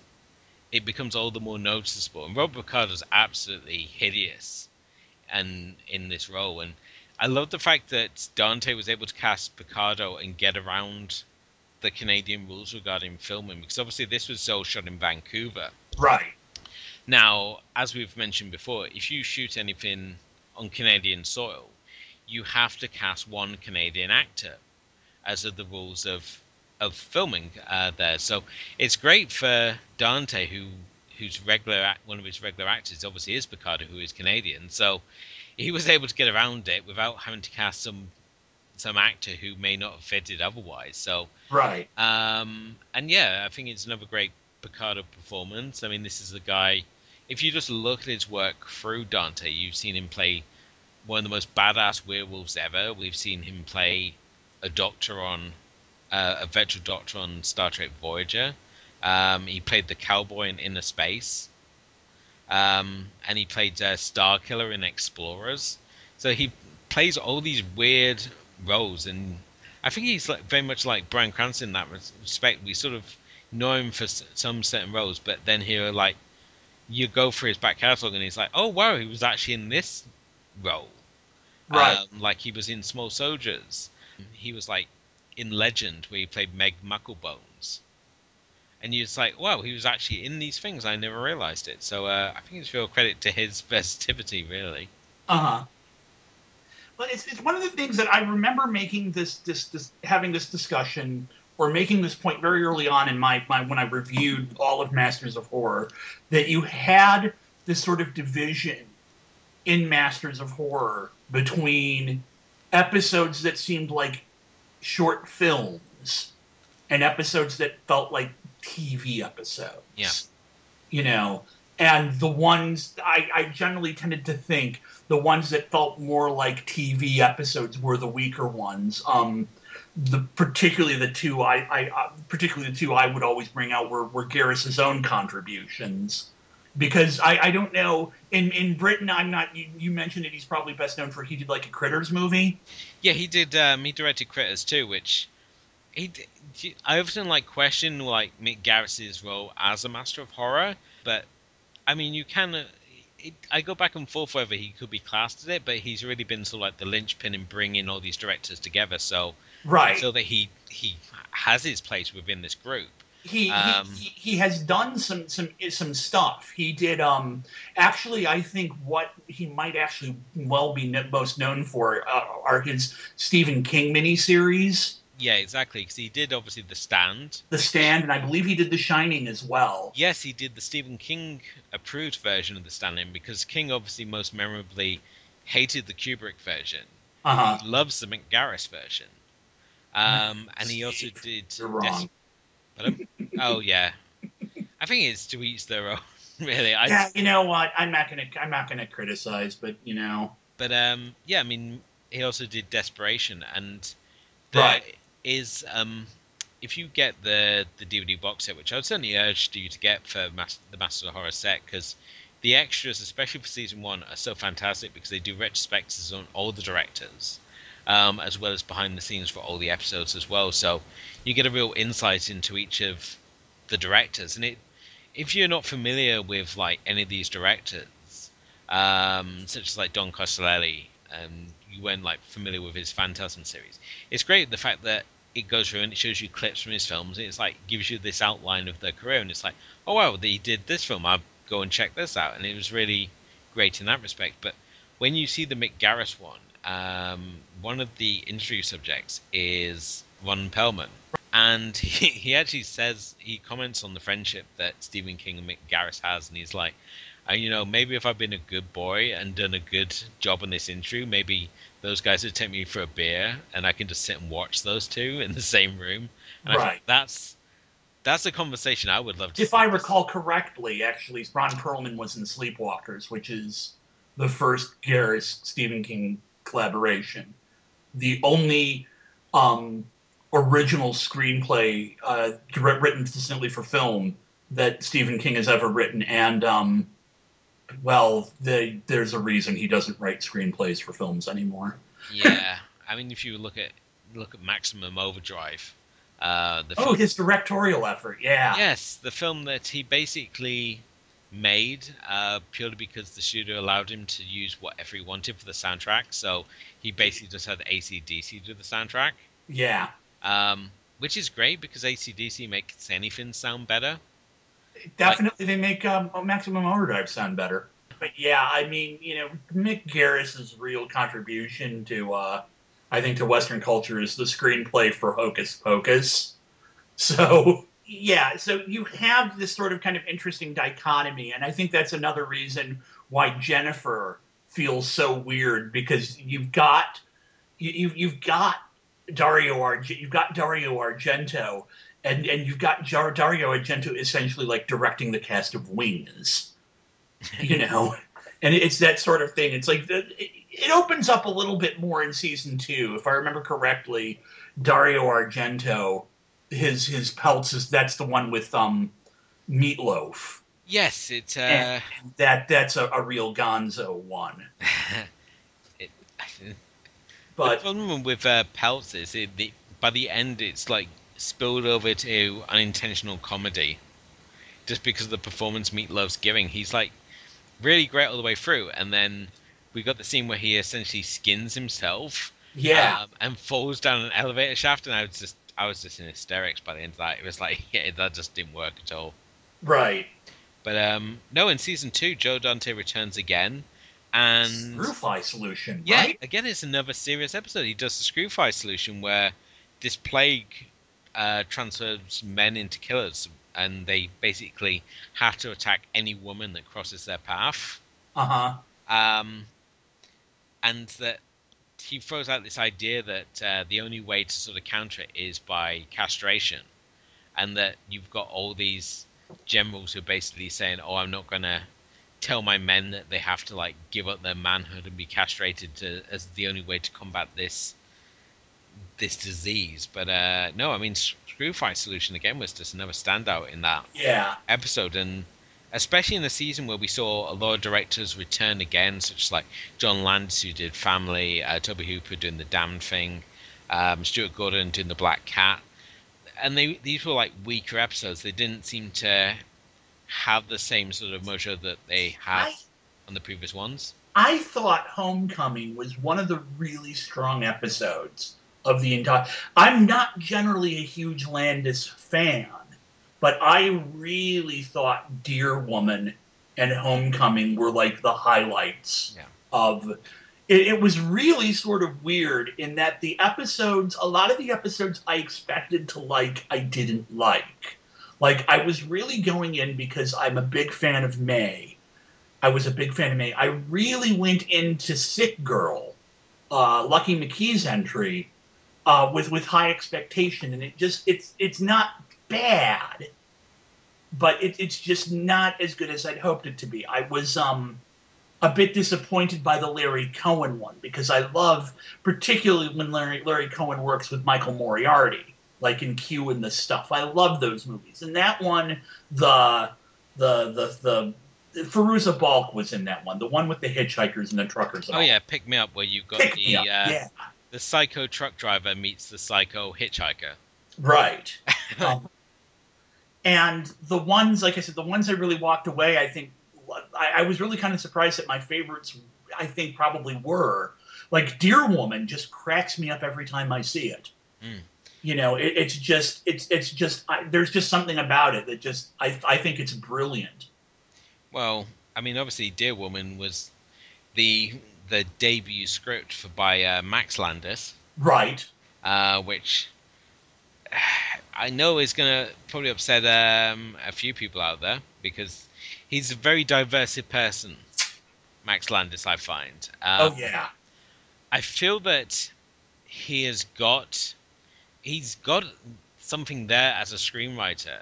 it becomes all the more noticeable. And Robert Picardo's absolutely hideous, and in this role, and I love the fact that Dante was able to cast Picardo and get around the Canadian rules regarding filming because obviously this was all shot in Vancouver. right Now, as we've mentioned before, if you shoot anything on Canadian soil, you have to cast one Canadian actor, as are the rules of of filming uh, there. So it's great for Dante, who whose regular one of his regular actors obviously is Picardo, who is Canadian. So he was able to get around it without having to cast some some actor who may not have fitted otherwise. So right um, and yeah, I think it's another great Picardo performance. I mean, this is the guy. If you just look at his work through Dante, you've seen him play one of the most badass werewolves ever. We've seen him play a doctor on uh, a veteran doctor on Star Trek Voyager. Um, he played the cowboy in Innerspace, um, and he played uh, Star Killer in Explorers. So he plays all these weird roles, and I think he's like very much like Bryan Cranston in that respect. We sort of know him for some certain roles, but then here, like, you go through his back catalog, and he's like, oh wow, he was actually in this role, right um, like he was in Small Soldiers. He was like in Legend, where he played Meg Mucklebones. And you're just like, wow, he was actually in these things. I never realized it. So uh, I think it's real credit to his versatility, really. uh-huh but it's, it's one of the things that i remember making this, this this having this discussion or making this point very early on in my, my when i reviewed all of masters of horror that you had this sort of division in masters of horror between episodes that seemed like short films and episodes that felt like TV episodes. Yeah. You know, and the ones I, I generally tended to think the ones that felt more like TV episodes were the weaker ones. Um, the particularly the two I, I uh, particularly the two I would always bring out were, were Garris's own contributions because I, I don't know in in Britain I'm not you, you mentioned that he's probably best known for he did like a Critters movie. Yeah, he did. Um, he directed Critters too, which he. I often like question like Mick Garris's role as a master of horror, but I mean, you can. It, I go back and forth whether he could be classed as it, but he's really been sort of like the linchpin in bringing all these directors together. So Right. so that he he has his place within this group. he, Um, he he has done some some some stuff. He did um actually I think what he might actually well be most known for uh, are his Stephen King miniseries, Yeah, exactly. Because he did obviously The Stand. The Stand, and I believe he did The Shining as well. Yes, he did the Stephen King approved version of The in because King obviously most memorably hated the Kubrick version. Uh huh. He loves the Mick Garris version. Um, and he also did. You're wrong. Des- oh yeah, I think it's to each their own. Really, I. yeah, you know what? I'm not gonna I'm not gonna criticize, but you know, But um, yeah, I mean, he also did Desperation, and there is um, if you get the the DVD box set, which I would certainly urge you to get for Mas- the Master of Horror set, because the extras, especially for season one, are so fantastic because they do retrospectives on all the directors, um, as well as behind the scenes for all the episodes as well. So you get a real insight into each of the directors, and it if you're not familiar with like any of these directors, um, such as like Don Coscarelli, um, you weren't like familiar with his Phantasm series. It's great the fact that it goes through and it shows you clips from his films. And it's like gives you this outline of their career, and it's like, oh wow, he did this film. I'll go and check this out, and it was really great in that respect. But when you see the Mick Garris one, um, one of the interview subjects is Ron Perlman. And he, he actually says he comments on the friendship that Stephen King and Mick Garris has, and he's like, and you know, maybe if I'd been a good boy and done a good job on this interview, maybe those guys would take me for a beer, and I can just sit and watch those two in the same room. And I Right. think that's that's a conversation I would love to. if I recall correctly, actually, Ron Perlman was in Sleepwalkers, which is the first Garris Stephen King collaboration. The only um, original screenplay uh, written specifically for film that Stephen King has ever written, and um, well, the, there's a reason he doesn't write screenplays for films anymore. yeah, I mean, if you look at look at Maximum Overdrive, uh, the Oh, film, his directorial effort, yeah. yes, the film that he basically made uh, purely because the studio allowed him to use whatever he wanted for the soundtrack. So he basically just had ACDC do the soundtrack. Yeah. um, which is great because ACDC makes anything sound better. Definitely, they make um, Maximum Overdrive sound better. But yeah, I mean, you know, Mick Garris's real contribution to, uh, I think, to Western culture is the screenplay for Hocus Pocus. So yeah, so you have this sort of kind of interesting dichotomy, and I think that's another reason why Jennifer feels so weird because you've got you, you've you've got Dario Argento, you've got Dario Argento, and and you've got Jar- Dario Argento essentially like directing the cast of Wings, you know, and it's that sort of thing. It's like the, it, it opens up a little bit more in season two, if I remember correctly. Dario Argento, his his pelts is that's the one with um, Meatloaf. Yes, it's Uh, And that that's a, a real Gonzo one. it the problem with uh, Pelts is it, the, by the end it's like spilled over to unintentional comedy, just because of the performance Meatloaf's giving. He's like really great all the way through, and then we got the scene where he essentially skins himself. yeah, um, and falls down an elevator shaft, and I was just I was just in hysterics by the end of that. It was like, yeah, that just didn't work at all. right. But um, no, in season two, Joe Dante returns again, and Screwfly solution, yeah, right? again, it's another serious episode. He does the screw fly solution where this plague uh, transfers men into killers, and they basically have to attack any woman that crosses their path. Uh huh. um, and that he throws out this idea that uh, the only way to sort of counter it is by castration, and that you've got all these generals who are basically saying, "Oh, I'm not gonna tell my men that they have to like give up their manhood and be castrated to, as the only way to combat this this disease." But uh, no, I mean, Screwfly Solution again was just another standout in that Yeah. episode, and especially in a season where we saw a lot of directors return again, such as like John Landis who did Family, uh, Tobe Hooper doing The Damned Thing, um, Stuart Gordon doing The Black Cat, and they these were like weaker episodes. They didn't seem to have the same sort of mojo that they had I, on the previous ones. I thought Homecoming was one of the really strong episodes of the entire. I'm not generally a huge Landis fan, but I really thought Deer Woman and Homecoming were like the highlights Yeah. of. It, it was really sort of weird in that the episodes, a lot of the episodes I expected to like, I didn't like. Like I was really going in because I'm a big fan of May. I was a big fan of May. I really went into Sick Girl, uh, Lucky McKee's entry, uh, with with high expectation, and it just it's it's not bad, but it, it's just not as good as I'd hoped it to be. I was um a bit disappointed by the Larry Cohen one because I love particularly when Larry Larry Cohen works with Michael Moriarty, like in Q and the stuff. I love those movies, and that one the the the the Fairuza Balk was in that one, the one with the hitchhikers and the truckers. and Oh all. yeah, pick me up where you've got Pick the uh, yeah, the psycho truck driver meets the psycho hitchhiker. right. Um, and the ones, like I said, the ones I really walked away, I think I, I was really kind of surprised that my favorites, I think, probably were like Deer Woman. Just cracks me up every time I see it. Mm. You know, it, it's just, it's, it's just, I, there's just something about it that just, I, I think it's brilliant. Well, I mean, obviously, Deer Woman was the the debut script for by uh, Max Landis, Right. uh, which I know is going to probably upset um, a few people out there because he's a very diverse person. Max Landis, I find. Um, oh yeah. I feel that he has got he's got something there as a screenwriter,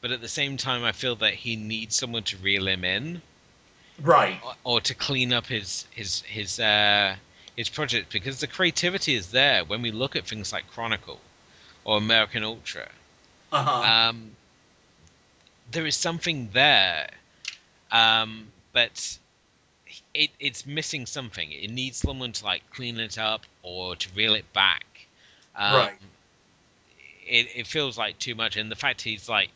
but at the same time, I feel that he needs someone to reel him in Right. or, or to clean up his his his uh, his project because the creativity is there when we look at things like Chronicle or American Ultra. Uh huh. Um, there is something there, um, but it, it's missing something. It needs someone to like clean it up or to reel it back. Um, Right. It, it feels like too much, and the fact he's like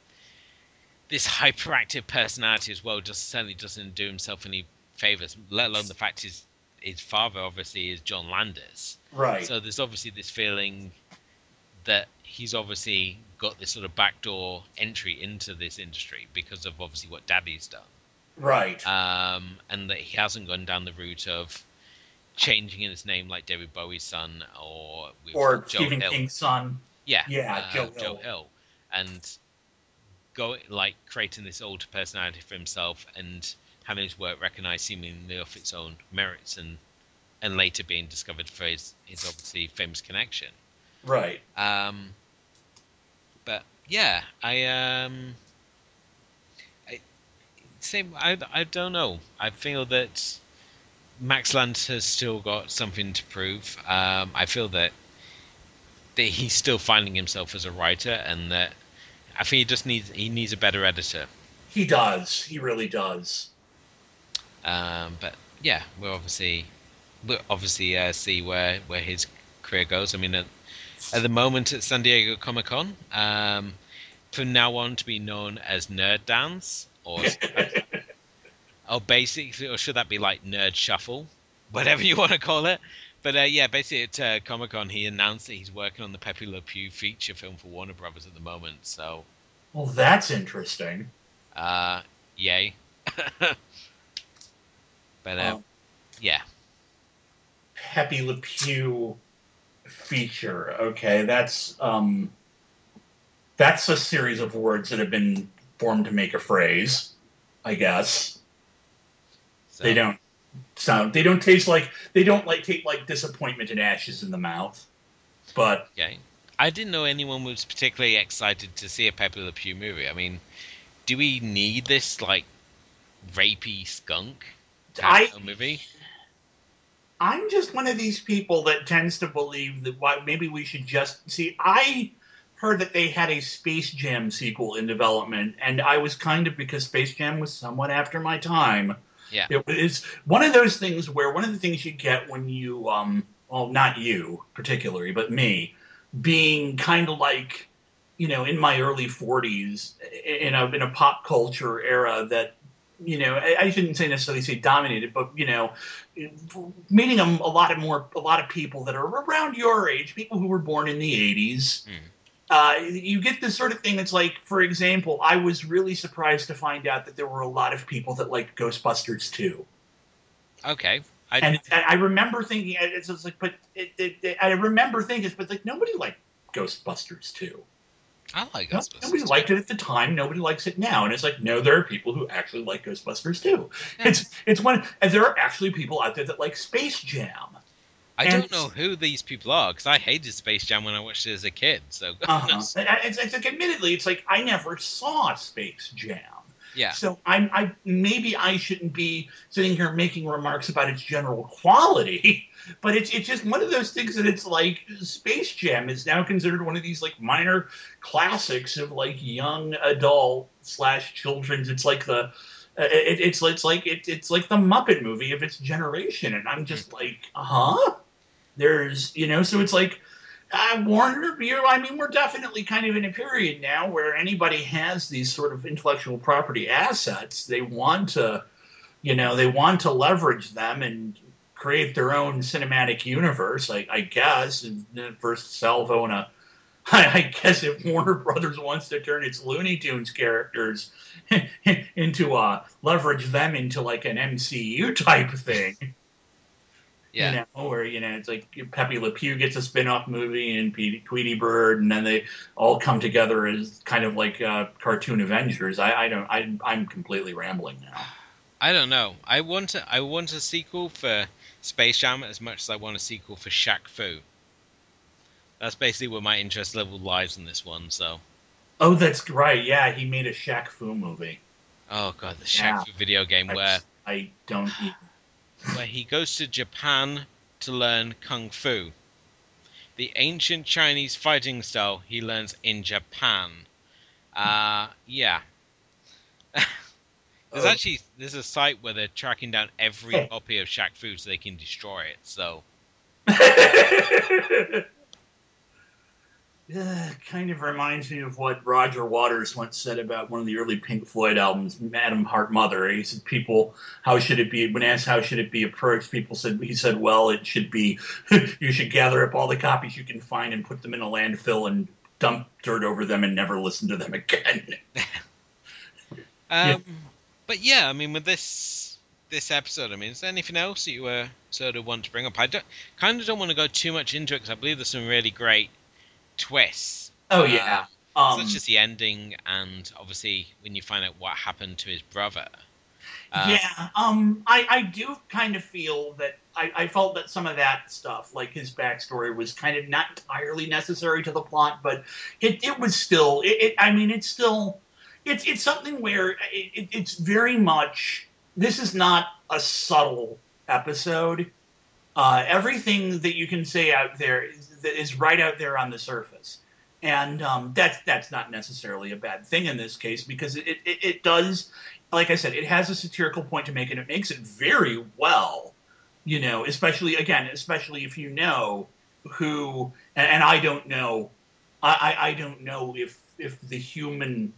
this hyperactive personality as well just certainly doesn't do himself any favors. Let alone the fact his his father obviously is John Landis. right. So there's obviously this feeling that he's obviously got this sort of backdoor entry into this industry because of obviously what Daddy's done, right. um, and that he hasn't gone down the route of changing his name like David Bowie's son or with or Joe Stephen Hill. King's son. Yeah, Yeah, uh, Joe Joe Hill. Hill, and go like creating this older personality for himself and having his work recognized seemingly off its own merits and and later being discovered for his his obviously famous connection. Right. Um, but yeah, I um, I same. I I don't know. I feel that Max Land has still got something to prove. Um, I feel that that he's still finding himself as a writer, and that I think he just needs he needs a better editor. He does. He really does. Um, but yeah, we'll obviously we'll obviously uh, see where where his career goes. I mean, at, at the moment at San Diego Comic Con, um, from now on to be known as Nerd Dance or or basically, or should that be like Nerd Shuffle, whatever you want to call it. But uh, yeah, basically at uh, Comic Con, he announced that he's working on the Pepe Le Pew feature film for Warner Brothers at the moment. So, Well, that's interesting. uh, yay. but uh, Um, yeah, Pepe Le Pew feature. Okay, that's um, that's a series of words that have been formed to make a phrase. I guess so, they don't sound. They don't taste like. They don't like take like disappointment and ashes in the mouth. But Okay. I didn't know anyone was particularly excited to see a Pepe Le Pew movie. I mean, do we need this like rapey skunk I- movie? I'm just one of these people that tends to believe that why maybe we should just see. I heard that they had a Space Jam sequel in development, and I was kind of because Space Jam was somewhat after my time. Yeah. it was one of those things where one of the things you get when you, um, well, not you particularly, but me, being kind of like, you know, in my early 40s in a in a pop culture era that. You know, I, shouldn't say necessarily say dominated, but you know, meeting a, a lot of more a lot of people that are around your age, people who were born in the '80s. Hmm. Uh, you get this sort of thing that's like, for example, I was really surprised to find out that there were a lot of people that liked Ghostbusters too. Okay. I, And I remember thinking, it's like, but it, it, it- I remember thinking, but like nobody liked Ghostbusters too. I like No- Ghostbusters. Nobody liked it at the time. Nobody likes it now. And it's like, no, there are people who actually like Ghostbusters too. It's it's one, and there are actually people out there that like Space Jam. I and- don't know who these people are because I hated Space Jam when I watched it as a kid. So Uh-huh. It's, it's like, admittedly, it's like I never saw Space Jam. yeah, So I'm, I maybe I shouldn't be sitting here making remarks about its general quality, but it's it's just one of those things that it's like Space Jam is now considered one of these like minor classics of like young adult slash children's. It's like the uh, it, it's it's like it, it's like the Muppet movie of its generation, and I'm just like, huh? There's you know, so it's like uh, Warner, you I mean, we're definitely kind of in a period now where anybody has these sort of intellectual property assets. They want to, you know, they want to leverage them and create their own cinematic universe. I, I guess. And first salvo and I guess if Warner Brothers wants to turn its Looney Tunes characters into uh leverage them into like an MCU type thing. Yeah. You know, where you know it's like Pepe Le Pew gets a spin-off movie and Tweety Bird, and then they all come together as kind of like uh, cartoon Avengers. I, I don't. I, I'm completely rambling now. I don't know. I want a, I want a sequel for Space Jam as much as I want a sequel for Shaq Fu. That's basically where my interest level lies in this one. So, Oh, that's right. Yeah, he made a Shaq Fu movie. oh god, the Shaq Yeah. Fu video game I, where I don't. e- where he goes to Japan to learn kung fu. The ancient Chinese fighting style he learns in Japan. Uh, yeah. there's Oh. actually there's a site where they're tracking down every copy of Shaq Fu so they can destroy it. So Uh, kind of reminds me of what Roger Waters once said about one of the early Pink Floyd albums, Atom Heart Mother. He said, "People, how should it be?" When asked how should it be approached, people said, "He said, well, it should be. you should gather up all the copies you can find and put them in a landfill and dump dirt over them and never listen to them again." Um, But yeah, I mean, with this this episode, I mean, is there anything else that you uh, sort of want to bring up? I don't, kind of don't want to go too much into it because I believe there's some really great twists, oh yeah. Um, such as the ending, and obviously when you find out what happened to his brother. Uh, yeah, um, I, I do kind of feel that I, I felt that some of that stuff, like his backstory, was kind of not entirely necessary to the plot, but it, it was still. It, it, I mean, it's still. It's it's something where it, it, it's very much. This is not a subtle episode. Uh, everything that you can say out there that is right out there on the surface, and um, that's that's not necessarily a bad thing in this case because it, it, it does like I said, it has a satirical point to make, and it makes it very well. You know, especially again, especially if you know who, and, and I don't know, I, I don't know if if the human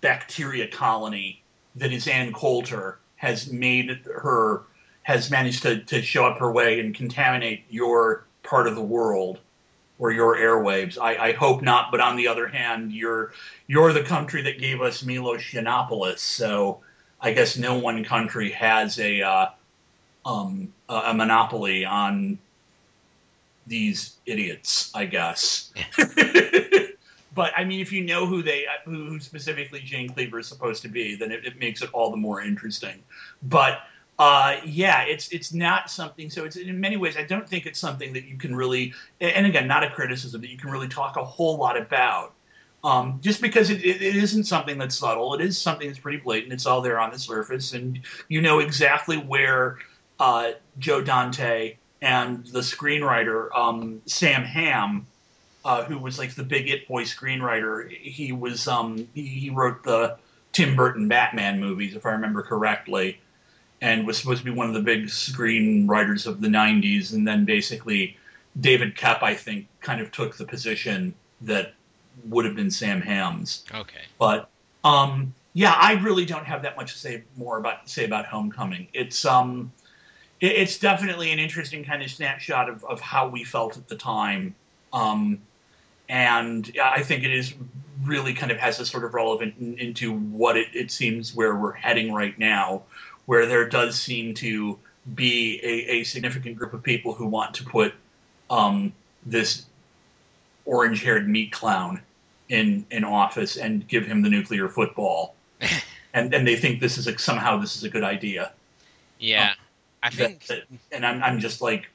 bacteria colony that is Ann Coulter has made her has managed to, to show up her way and contaminate your part of the world or your airwaves. I, I hope not, but on the other hand, you're you're the country that gave us Milos Yiannopoulos, so I guess no one country has a uh, um, a monopoly on these idiots. I guess. but I mean, if you know who they who who specifically Jane Cleaver is supposed to be, then it, it makes it all the more interesting. But uh, yeah, it's it's not something. So it's in many ways, I don't think it's something that you can really. And again, not a criticism that you can really talk a whole lot about. Um, just because it, it, it isn't something that's subtle, it is something that's pretty blatant. It's all there on the surface, and you know exactly where uh, Joe Dante and the screenwriter um, Sam Hamm, uh, who was like the big It Boy screenwriter, he was um, he, he wrote the Tim Burton Batman movies, if I remember correctly, and was supposed to be one of the big screenwriters of the '90s. And then basically, David Koepp, I think, kind of took the position that would have been Sam Hamm's. Okay. But um, yeah, I really don't have that much to say more about say about Homecoming. It's um, it, it's definitely an interesting kind of snapshot of, of how we felt at the time, um, and I think it is really kind of has a sort of relevant in, into what it, it seems where we're heading right now, where there does seem to be a, a significant group of people who want to put um, this orange-haired meat clown in in office and give him the nuclear football, and and they think this is a, somehow this is a good idea. Yeah. I That- think that- and I'm I'm just like,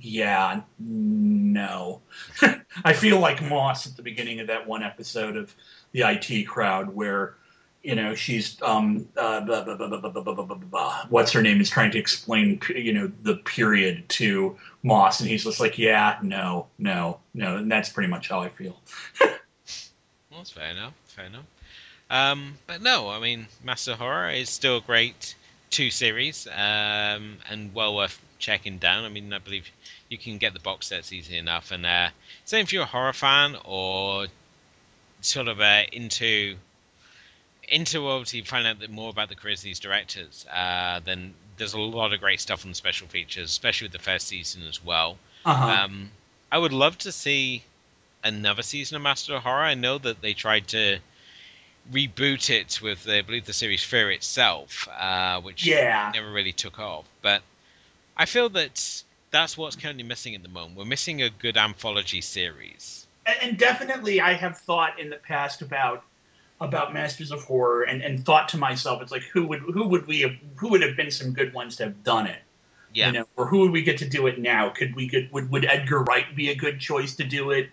yeah, no. I feel like Moss at the beginning of that one episode of the IT crowd where you know she's um uh, blah, blah, blah, what's her name is trying to explain you know the period to moss and he's just like yeah no no no and that's pretty much how i feel. Well, that's fair enough fair enough. Um but no i mean master horror is still a great two series um and well worth checking down. I mean i believe you can get the box sets easy enough and uh same if you're a horror fan or sort of uh, into into obviously find out more about the careers of these directors. Uh, then there's a lot of great stuff on the special features, especially with the first season as well. Uh-huh. Um, I would love to see another season of Master of Horror. I know that they tried to reboot it with, I believe, the series Fear itself, uh, which Yeah. never really took off. But I feel that that's what's currently missing at the moment. We're missing a good anthology series. and definitely I have thought in the past about about Masters of Horror and, and thought to myself, it's like who would who would we have who would have been some good ones to have done it? Yeah, You know, or who would we get to do it now? Could we get would, would Edgar Wright be a good choice to do it?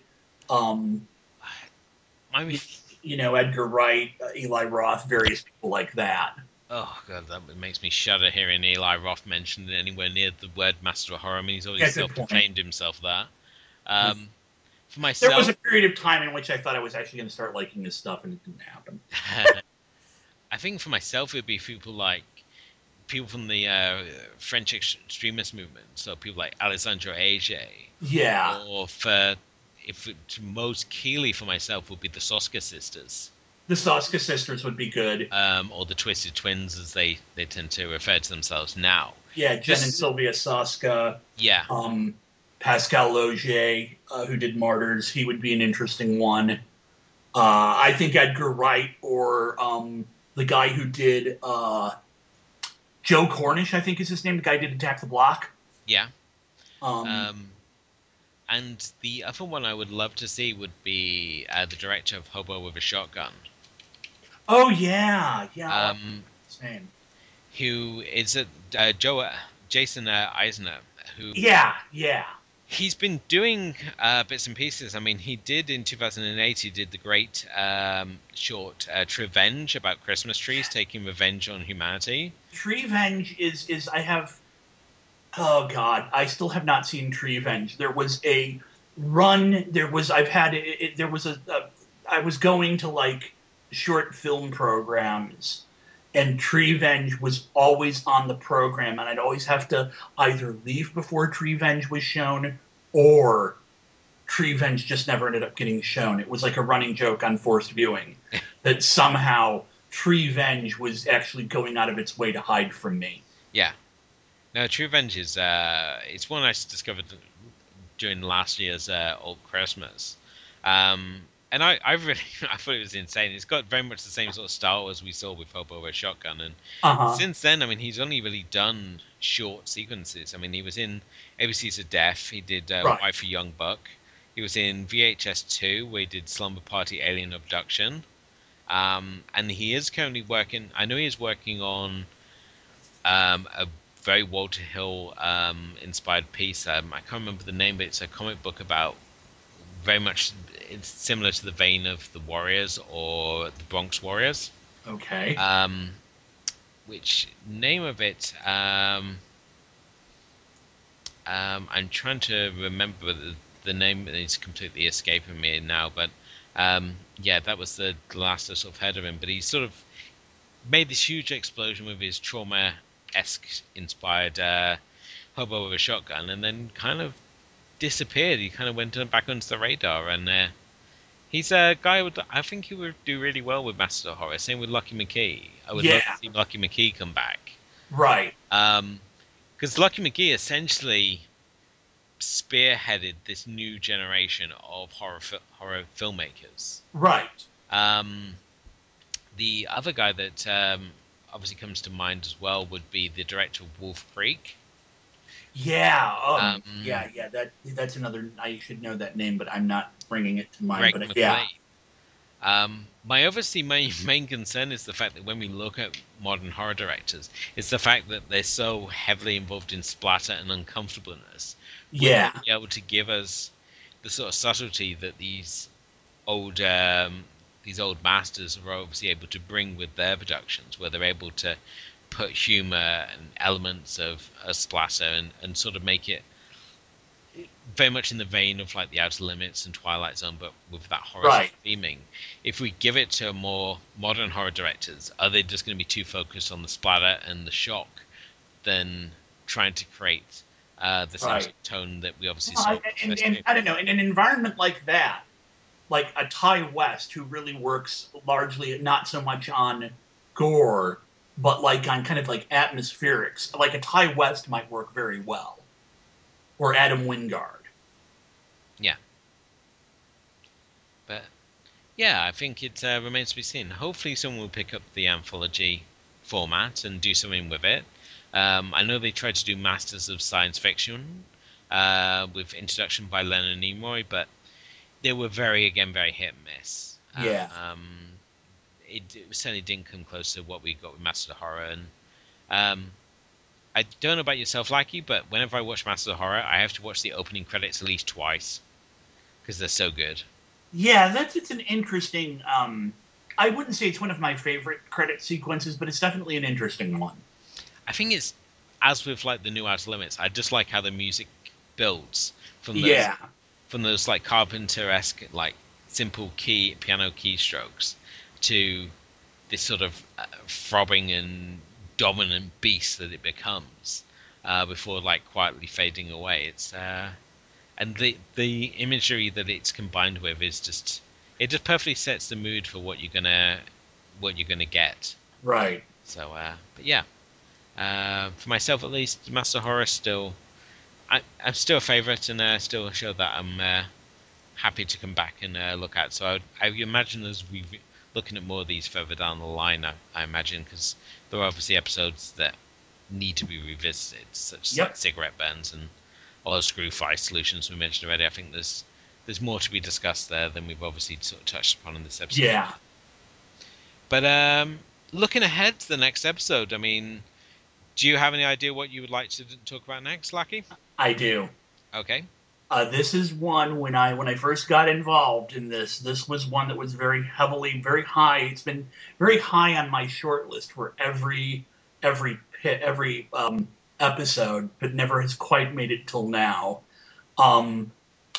Um, I mean, you know, Edgar Wright, uh, Eli Roth, various people like that. oh god, that makes me shudder hearing Eli Roth mentioned anywhere near the word Master of Horror. I mean, he's already Yeah, self-proclaimed himself that. Um, for There was a period of time in which I thought I was actually going to start liking this stuff, and it didn't happen. I think for myself, it'd be people like people from the uh, French extremist movement. So people like Alexandre Aja, Yeah, or for if it, most keenly for myself would be the Soska sisters, the Soska sisters would be good. um, or the Twisted Twins, as they they tend to refer to themselves now. Yeah, Jen and Sylvia Soska. Yeah, um, Pascal Laugier, uh, who did Martyrs, he would be an interesting one. Uh, I think Edgar Wright or um, the guy who did uh, Joe Cornish, I think is his name. The guy who did Attack the Block. yeah. Um, Um, and the other one I would love to see would be uh, the director of Hobo with a Shotgun, oh yeah, yeah. um, name? who is it? uh, Joe Jason uh, Eisner, who Yeah, yeah. He's been doing uh, bits and pieces. I mean, he did in 2008. He did the great um, short uh, Treevenge about Christmas trees taking revenge on humanity. Treevenge is is I have. Oh God, I still have not seen Treevenge. There was a run. There was I've had it. there was a, a. I was going to like short film programs, and Treevenge was always on the program, and I'd always have to either leave before Treevenge was shown, or Treevenge just never ended up getting shown. It was like a running joke on forced viewing that somehow Treevenge was actually going out of its way to hide from me. Yeah. No, True Revenge is uh, it's one I discovered during last year's uh, Old Christmas. Um, and I, I really I thought it was insane. It's got very much the same sort of style as we saw with Hobo with Shotgun, and Uh huh. Since then, I mean, he's only really done short sequences. I mean, he was in ABC's of Death. He did uh, Right. Why for Young Buck. He was in VHS 2, where he did Slumber Party Alien Abduction. Um, and he is currently working, I know he is working on um, a very Walter Hill um, inspired piece. Um, I can't remember the name, but it's a comic book about very much it's similar to the vein of the Warriors or the Bronx Warriors. Okay. Um, which name of it? Um, um, I'm trying to remember the, the name is completely escaping me now, but um, yeah, that was the last I sort of heard of him. But he sort of made this huge explosion with his Troma esque inspired uh, hobo with a shotgun, and then kind of disappeared. He kind of went back onto the radar, and uh, he's a guy. Who would I think he would do really well with Master of Horror. Same with Lucky McKee. I would love to see Lucky McKee come back. right. Um, because Lucky McKee essentially spearheaded this new generation of horror fi- horror filmmakers. Right. Um, the other guy that um, obviously comes to mind as well would be the director of Wolf Creek. Yeah. Um, Um, yeah. Yeah. That that's another. I should know that name, but I'm not bringing it to mind. Greg but McLean. yeah. Um, my obviously main main concern is the fact that when we look at modern horror directors, it's the fact that they're so heavily involved in splatter and uncomfortableness. Yeah. be able to give us the sort of subtlety that these old um, these old masters were obviously able to bring with their productions, where they're able to put humor and elements of a splatter and, and sort of make it very much in the vein of like the Outer Limits and Twilight Zone, but with that horror Right. theming. If we give it to more modern horror directors, are they just going to be too focused on the splatter and the shock than trying to create uh, the same Right. sort tone that we obviously Well, saw? And, and I don't know, in an environment like that, like a Ti West who really works largely not so much on gore, but like on kind of like atmospherics. Like a Ti West might work very well, or Adam Wingard. Yeah. But yeah, I think it uh, remains to be seen. Hopefully, someone will pick up the anthology format and do something with it. Um, I know they tried to do Masters of Science Fiction uh, with introduction by Leonard Nimoy, but they were very, again, very hit and miss. Yeah. Um, it, it certainly didn't come close to what we got with Masters of Horror. And um, I don't know about yourself, Lackey, but whenever I watch Masters of Horror, I have to watch the opening credits at least twice because they're so good. Yeah, that's it's an interesting. Um, I wouldn't say it's one of my favorite credit sequences, but it's definitely an interesting one. I think it's as with like the new Outer Limits. I just like how the music builds from those, Yeah, from those like Carpenter esque like simple key piano keystrokes to this sort of uh, throbbing and dominant beast that it becomes uh, before like quietly fading away. It's uh, and the the imagery that it's combined with is just it just perfectly sets the mood for what you're gonna what you're gonna get. right. So, uh, but yeah, uh, for myself at least, Master Horror still, I, I'm still a favourite and uh, still a show that I'm uh, happy to come back and uh, look at. So I, I imagine as we looking at more of these further down the line, I, I imagine because there are obviously episodes that need to be revisited, such as Yep. like cigarette burns and oil screw fire solutions we mentioned already. I think there's there's more to be discussed there than we've obviously sort of touched upon in this episode. Yeah. But um, looking ahead to the next episode, I mean, do you have any idea what you would like to talk about next, Lucky? I do. Okay. Uh, this is one when I when I first got involved in this. This was one that was very heavily, very high. It's been very high on my short list for every every every um, episode, but never has quite made it till now. Um,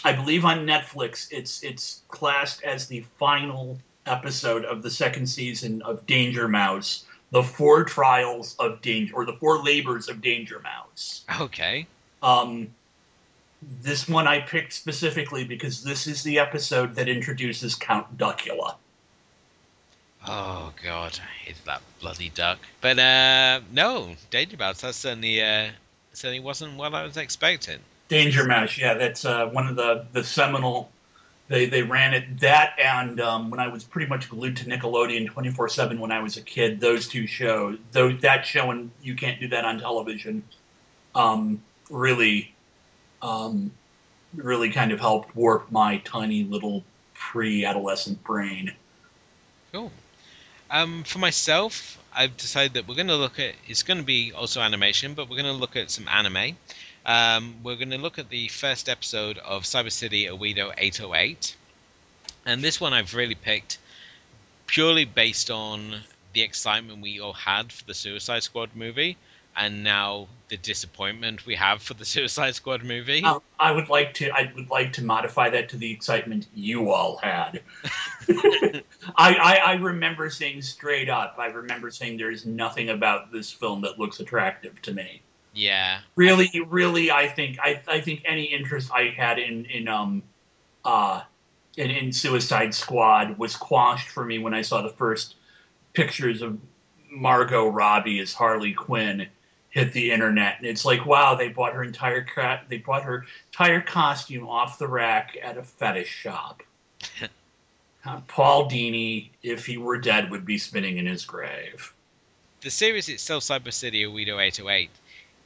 I believe on Netflix, it's it's classed as the final episode of the second season of Danger Mouse, the four trials of Danger, or the four labors of Danger Mouse. Okay. Um, this one I picked specifically because this is the episode that introduces Count Duckula. Oh God, I hate that bloody duck. But uh, no, Danger Mouse. That certainly uh, certainly wasn't what I was expecting. Danger Mouse, yeah, that's uh, one of the the seminal. They they ran it that and um, when I was pretty much glued to Nickelodeon twenty four seven when I was a kid. Those two shows, though that show and you can't do that on television, um, really, um, really kind of helped warp my tiny little pre adolescent brain. Cool. Um, for myself, I've decided that we're going to look at. It's going to be also animation, but we're going to look at some anime. Um, we're going to look at the first episode of Cyber City Oedo 808. And this one I've really picked purely based on the excitement we all had for the Suicide Squad movie and now the disappointment we have for the Suicide Squad movie. Um, I would like to. I would like to modify that to the excitement you all had. I, I I remember saying straight up. I remember saying there's nothing about this film that looks attractive to me. Yeah. Really, really, I think I I think any interest I had in in um uh in, in Suicide Squad was quashed for me when I saw the first pictures of Margot Robbie as Harley Quinn hit the internet, and it's like, wow, they bought her entire they bought her entire costume off the rack at a fetish shop. Uh, Paul Dini, if he were dead, would be spinning in his grave. The series itself, Cyber City Oedo 808,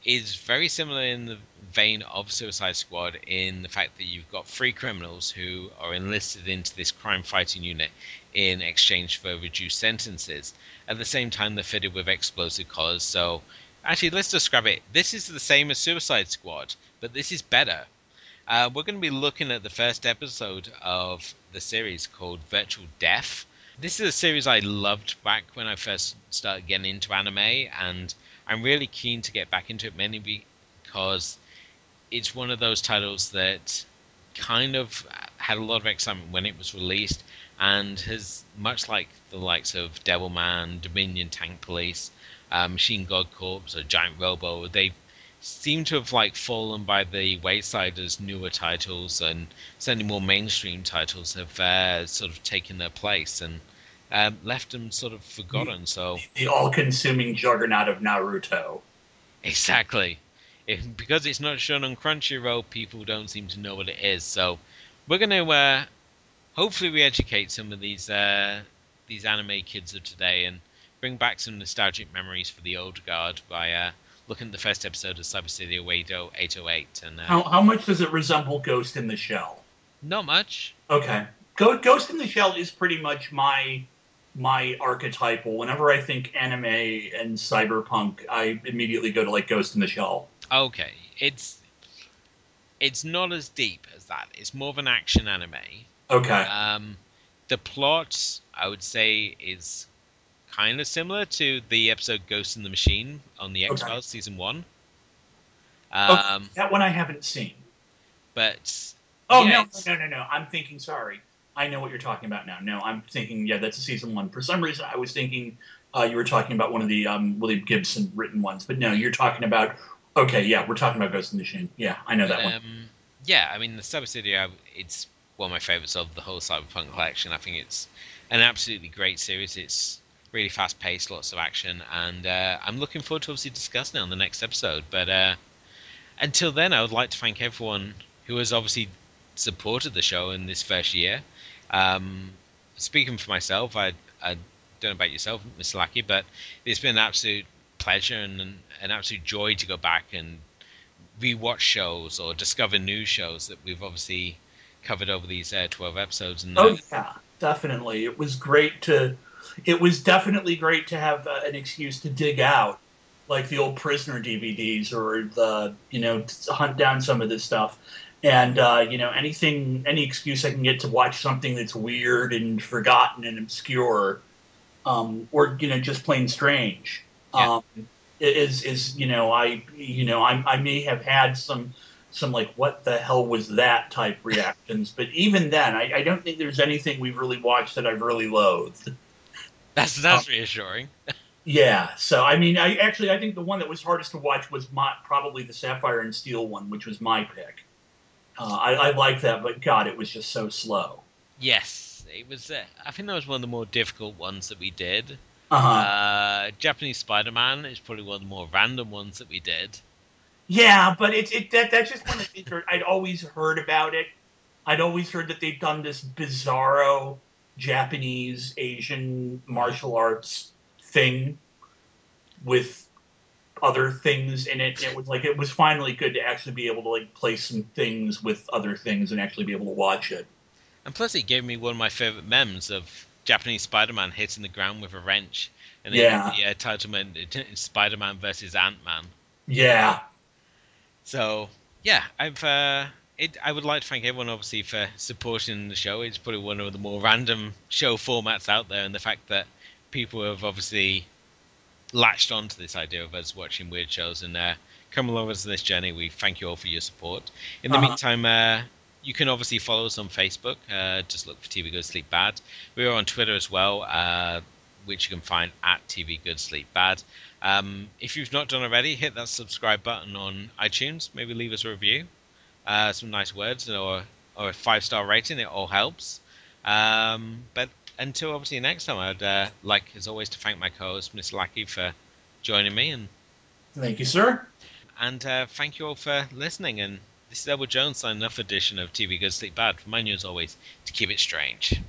is very similar in the vein of Suicide Squad in the fact that you've got three criminals who are enlisted into this crime fighting unit in exchange for reduced sentences. At the same time, they're fitted with explosive collars. So, actually, let's describe it. This is the same as Suicide Squad, but this is better. Uh, we're going to be looking at the first episode of the series called Virtual Death. This is a series I loved back when I first started getting into anime, and I'm really keen to get back into it mainly because it's one of those titles that kind of had a lot of excitement when it was released and has much like the likes of Devilman, Dominion Tank Police, uh, Machine God Corps, or Giant Robo, they seem to have like fallen by the wayside as newer titles and certainly more mainstream titles have uh, sort of taken their place and um, left them sort of forgotten. So The all-consuming juggernaut of Naruto. Exactly. If, because it's not shown on Crunchyroll, people don't seem to know what it is. So we're going to uh, hopefully we educate some of these uh, these anime kids of today and bring back some nostalgic memories for the old guard by uh, looking at the first episode of Cyber City Oedo 808. And uh, How how much does it resemble Ghost in the Shell? not much. Okay. Go- Ghost in the Shell is pretty much my my archetypal. Whenever I think anime and cyberpunk, I immediately go to like Ghost in the Shell. Okay, it's it's not as deep as that. It's more of an action anime. Okay. Um, the plot, I would say, is kind of similar to the episode Ghost in the Machine on the X Files season one. Um, that one I haven't seen. but Oh yeah, no, no, no, no! I'm thinking. Sorry, I know what you're talking about now. No, I'm thinking. Yeah, that's a season one. For some reason, I was thinking uh, you were talking about one of the um, William Gibson written ones, but no, you're talking about. Okay, yeah, we're talking about Ghost in the Machine. Yeah, I know that one. um, yeah, I mean the Cyber City, it's one of my favorites of the whole Cyberpunk collection. I think it's an absolutely great series. It's really fast paced, lots of action, and uh, I'm looking forward to obviously discussing it on the next episode. But uh, until then, I would like to thank everyone who has obviously supported the show in this first year. Um, speaking for myself, I, I don't know about yourself, Mr. Lackey, but it's been an absolute pleasure and an, an absolute joy to go back and rewatch shows or discover new shows that we've obviously covered over these uh, 12 episodes. And Oh yeah, definitely. It was great to. It was definitely great to have uh, an excuse to dig out, like the old Prisoner DVDs or the you know to hunt down some of this stuff, and uh, you know anything, any excuse I can get to watch something that's weird and forgotten and obscure, um, or you know just plain strange. Yeah. Um, is is you know I you know I I may have had some some like what the hell was that type reactions but even then I, I don't think there's anything we've really watched that i've really loathed that's, that's reassuring. yeah so i mean i actually i think the one that was hardest to watch was my, probably the sapphire and steel one which was my pick uh, I, I like that but god it was just so slow Yes, it was. Uh, I think that was one of the more difficult ones that we did. uh-huh Uh, Japanese Spider-Man is probably one of the more random ones that we did. yeah but it's it that, that's just one of the things i'd always heard about it i'd always heard that they'd done this bizarro japanese asian martial arts thing with other things in it. It was like it was finally good to actually be able to like play some things with other things and actually be able to watch it. And plus, it gave me one of my favorite memes of Japanese Spider-Man hitting the ground with a wrench, and then Yeah. the uh, title meant Spider-Man versus Ant-Man. Yeah, So yeah, I've uh, it, I would like to thank everyone obviously for supporting the show. It's probably one of the more random show formats out there, and the fact that people have obviously latched onto this idea of us watching weird shows and uh, come along with us on this journey. We thank you all for your support. In the Uh-huh. meantime, uh, you can obviously follow us on Facebook. Uh, just look for TV Good Sleep Bad. We are on Twitter as well, uh, which you can find at TV Good Sleep Bad. Um, if you've not done already, hit that subscribe button on iTunes. Maybe leave us a review, uh, some nice words, or or a five star rating. It all helps. Um, but until obviously next time, I'd uh, like, as always, to thank my co-host, Miss Lackey, for joining me, and Thank you, sir. and uh, thank you all for listening. And this is Edward Jones signing off edition of TV Good Sleep Bad. Remind you as always to keep it strange.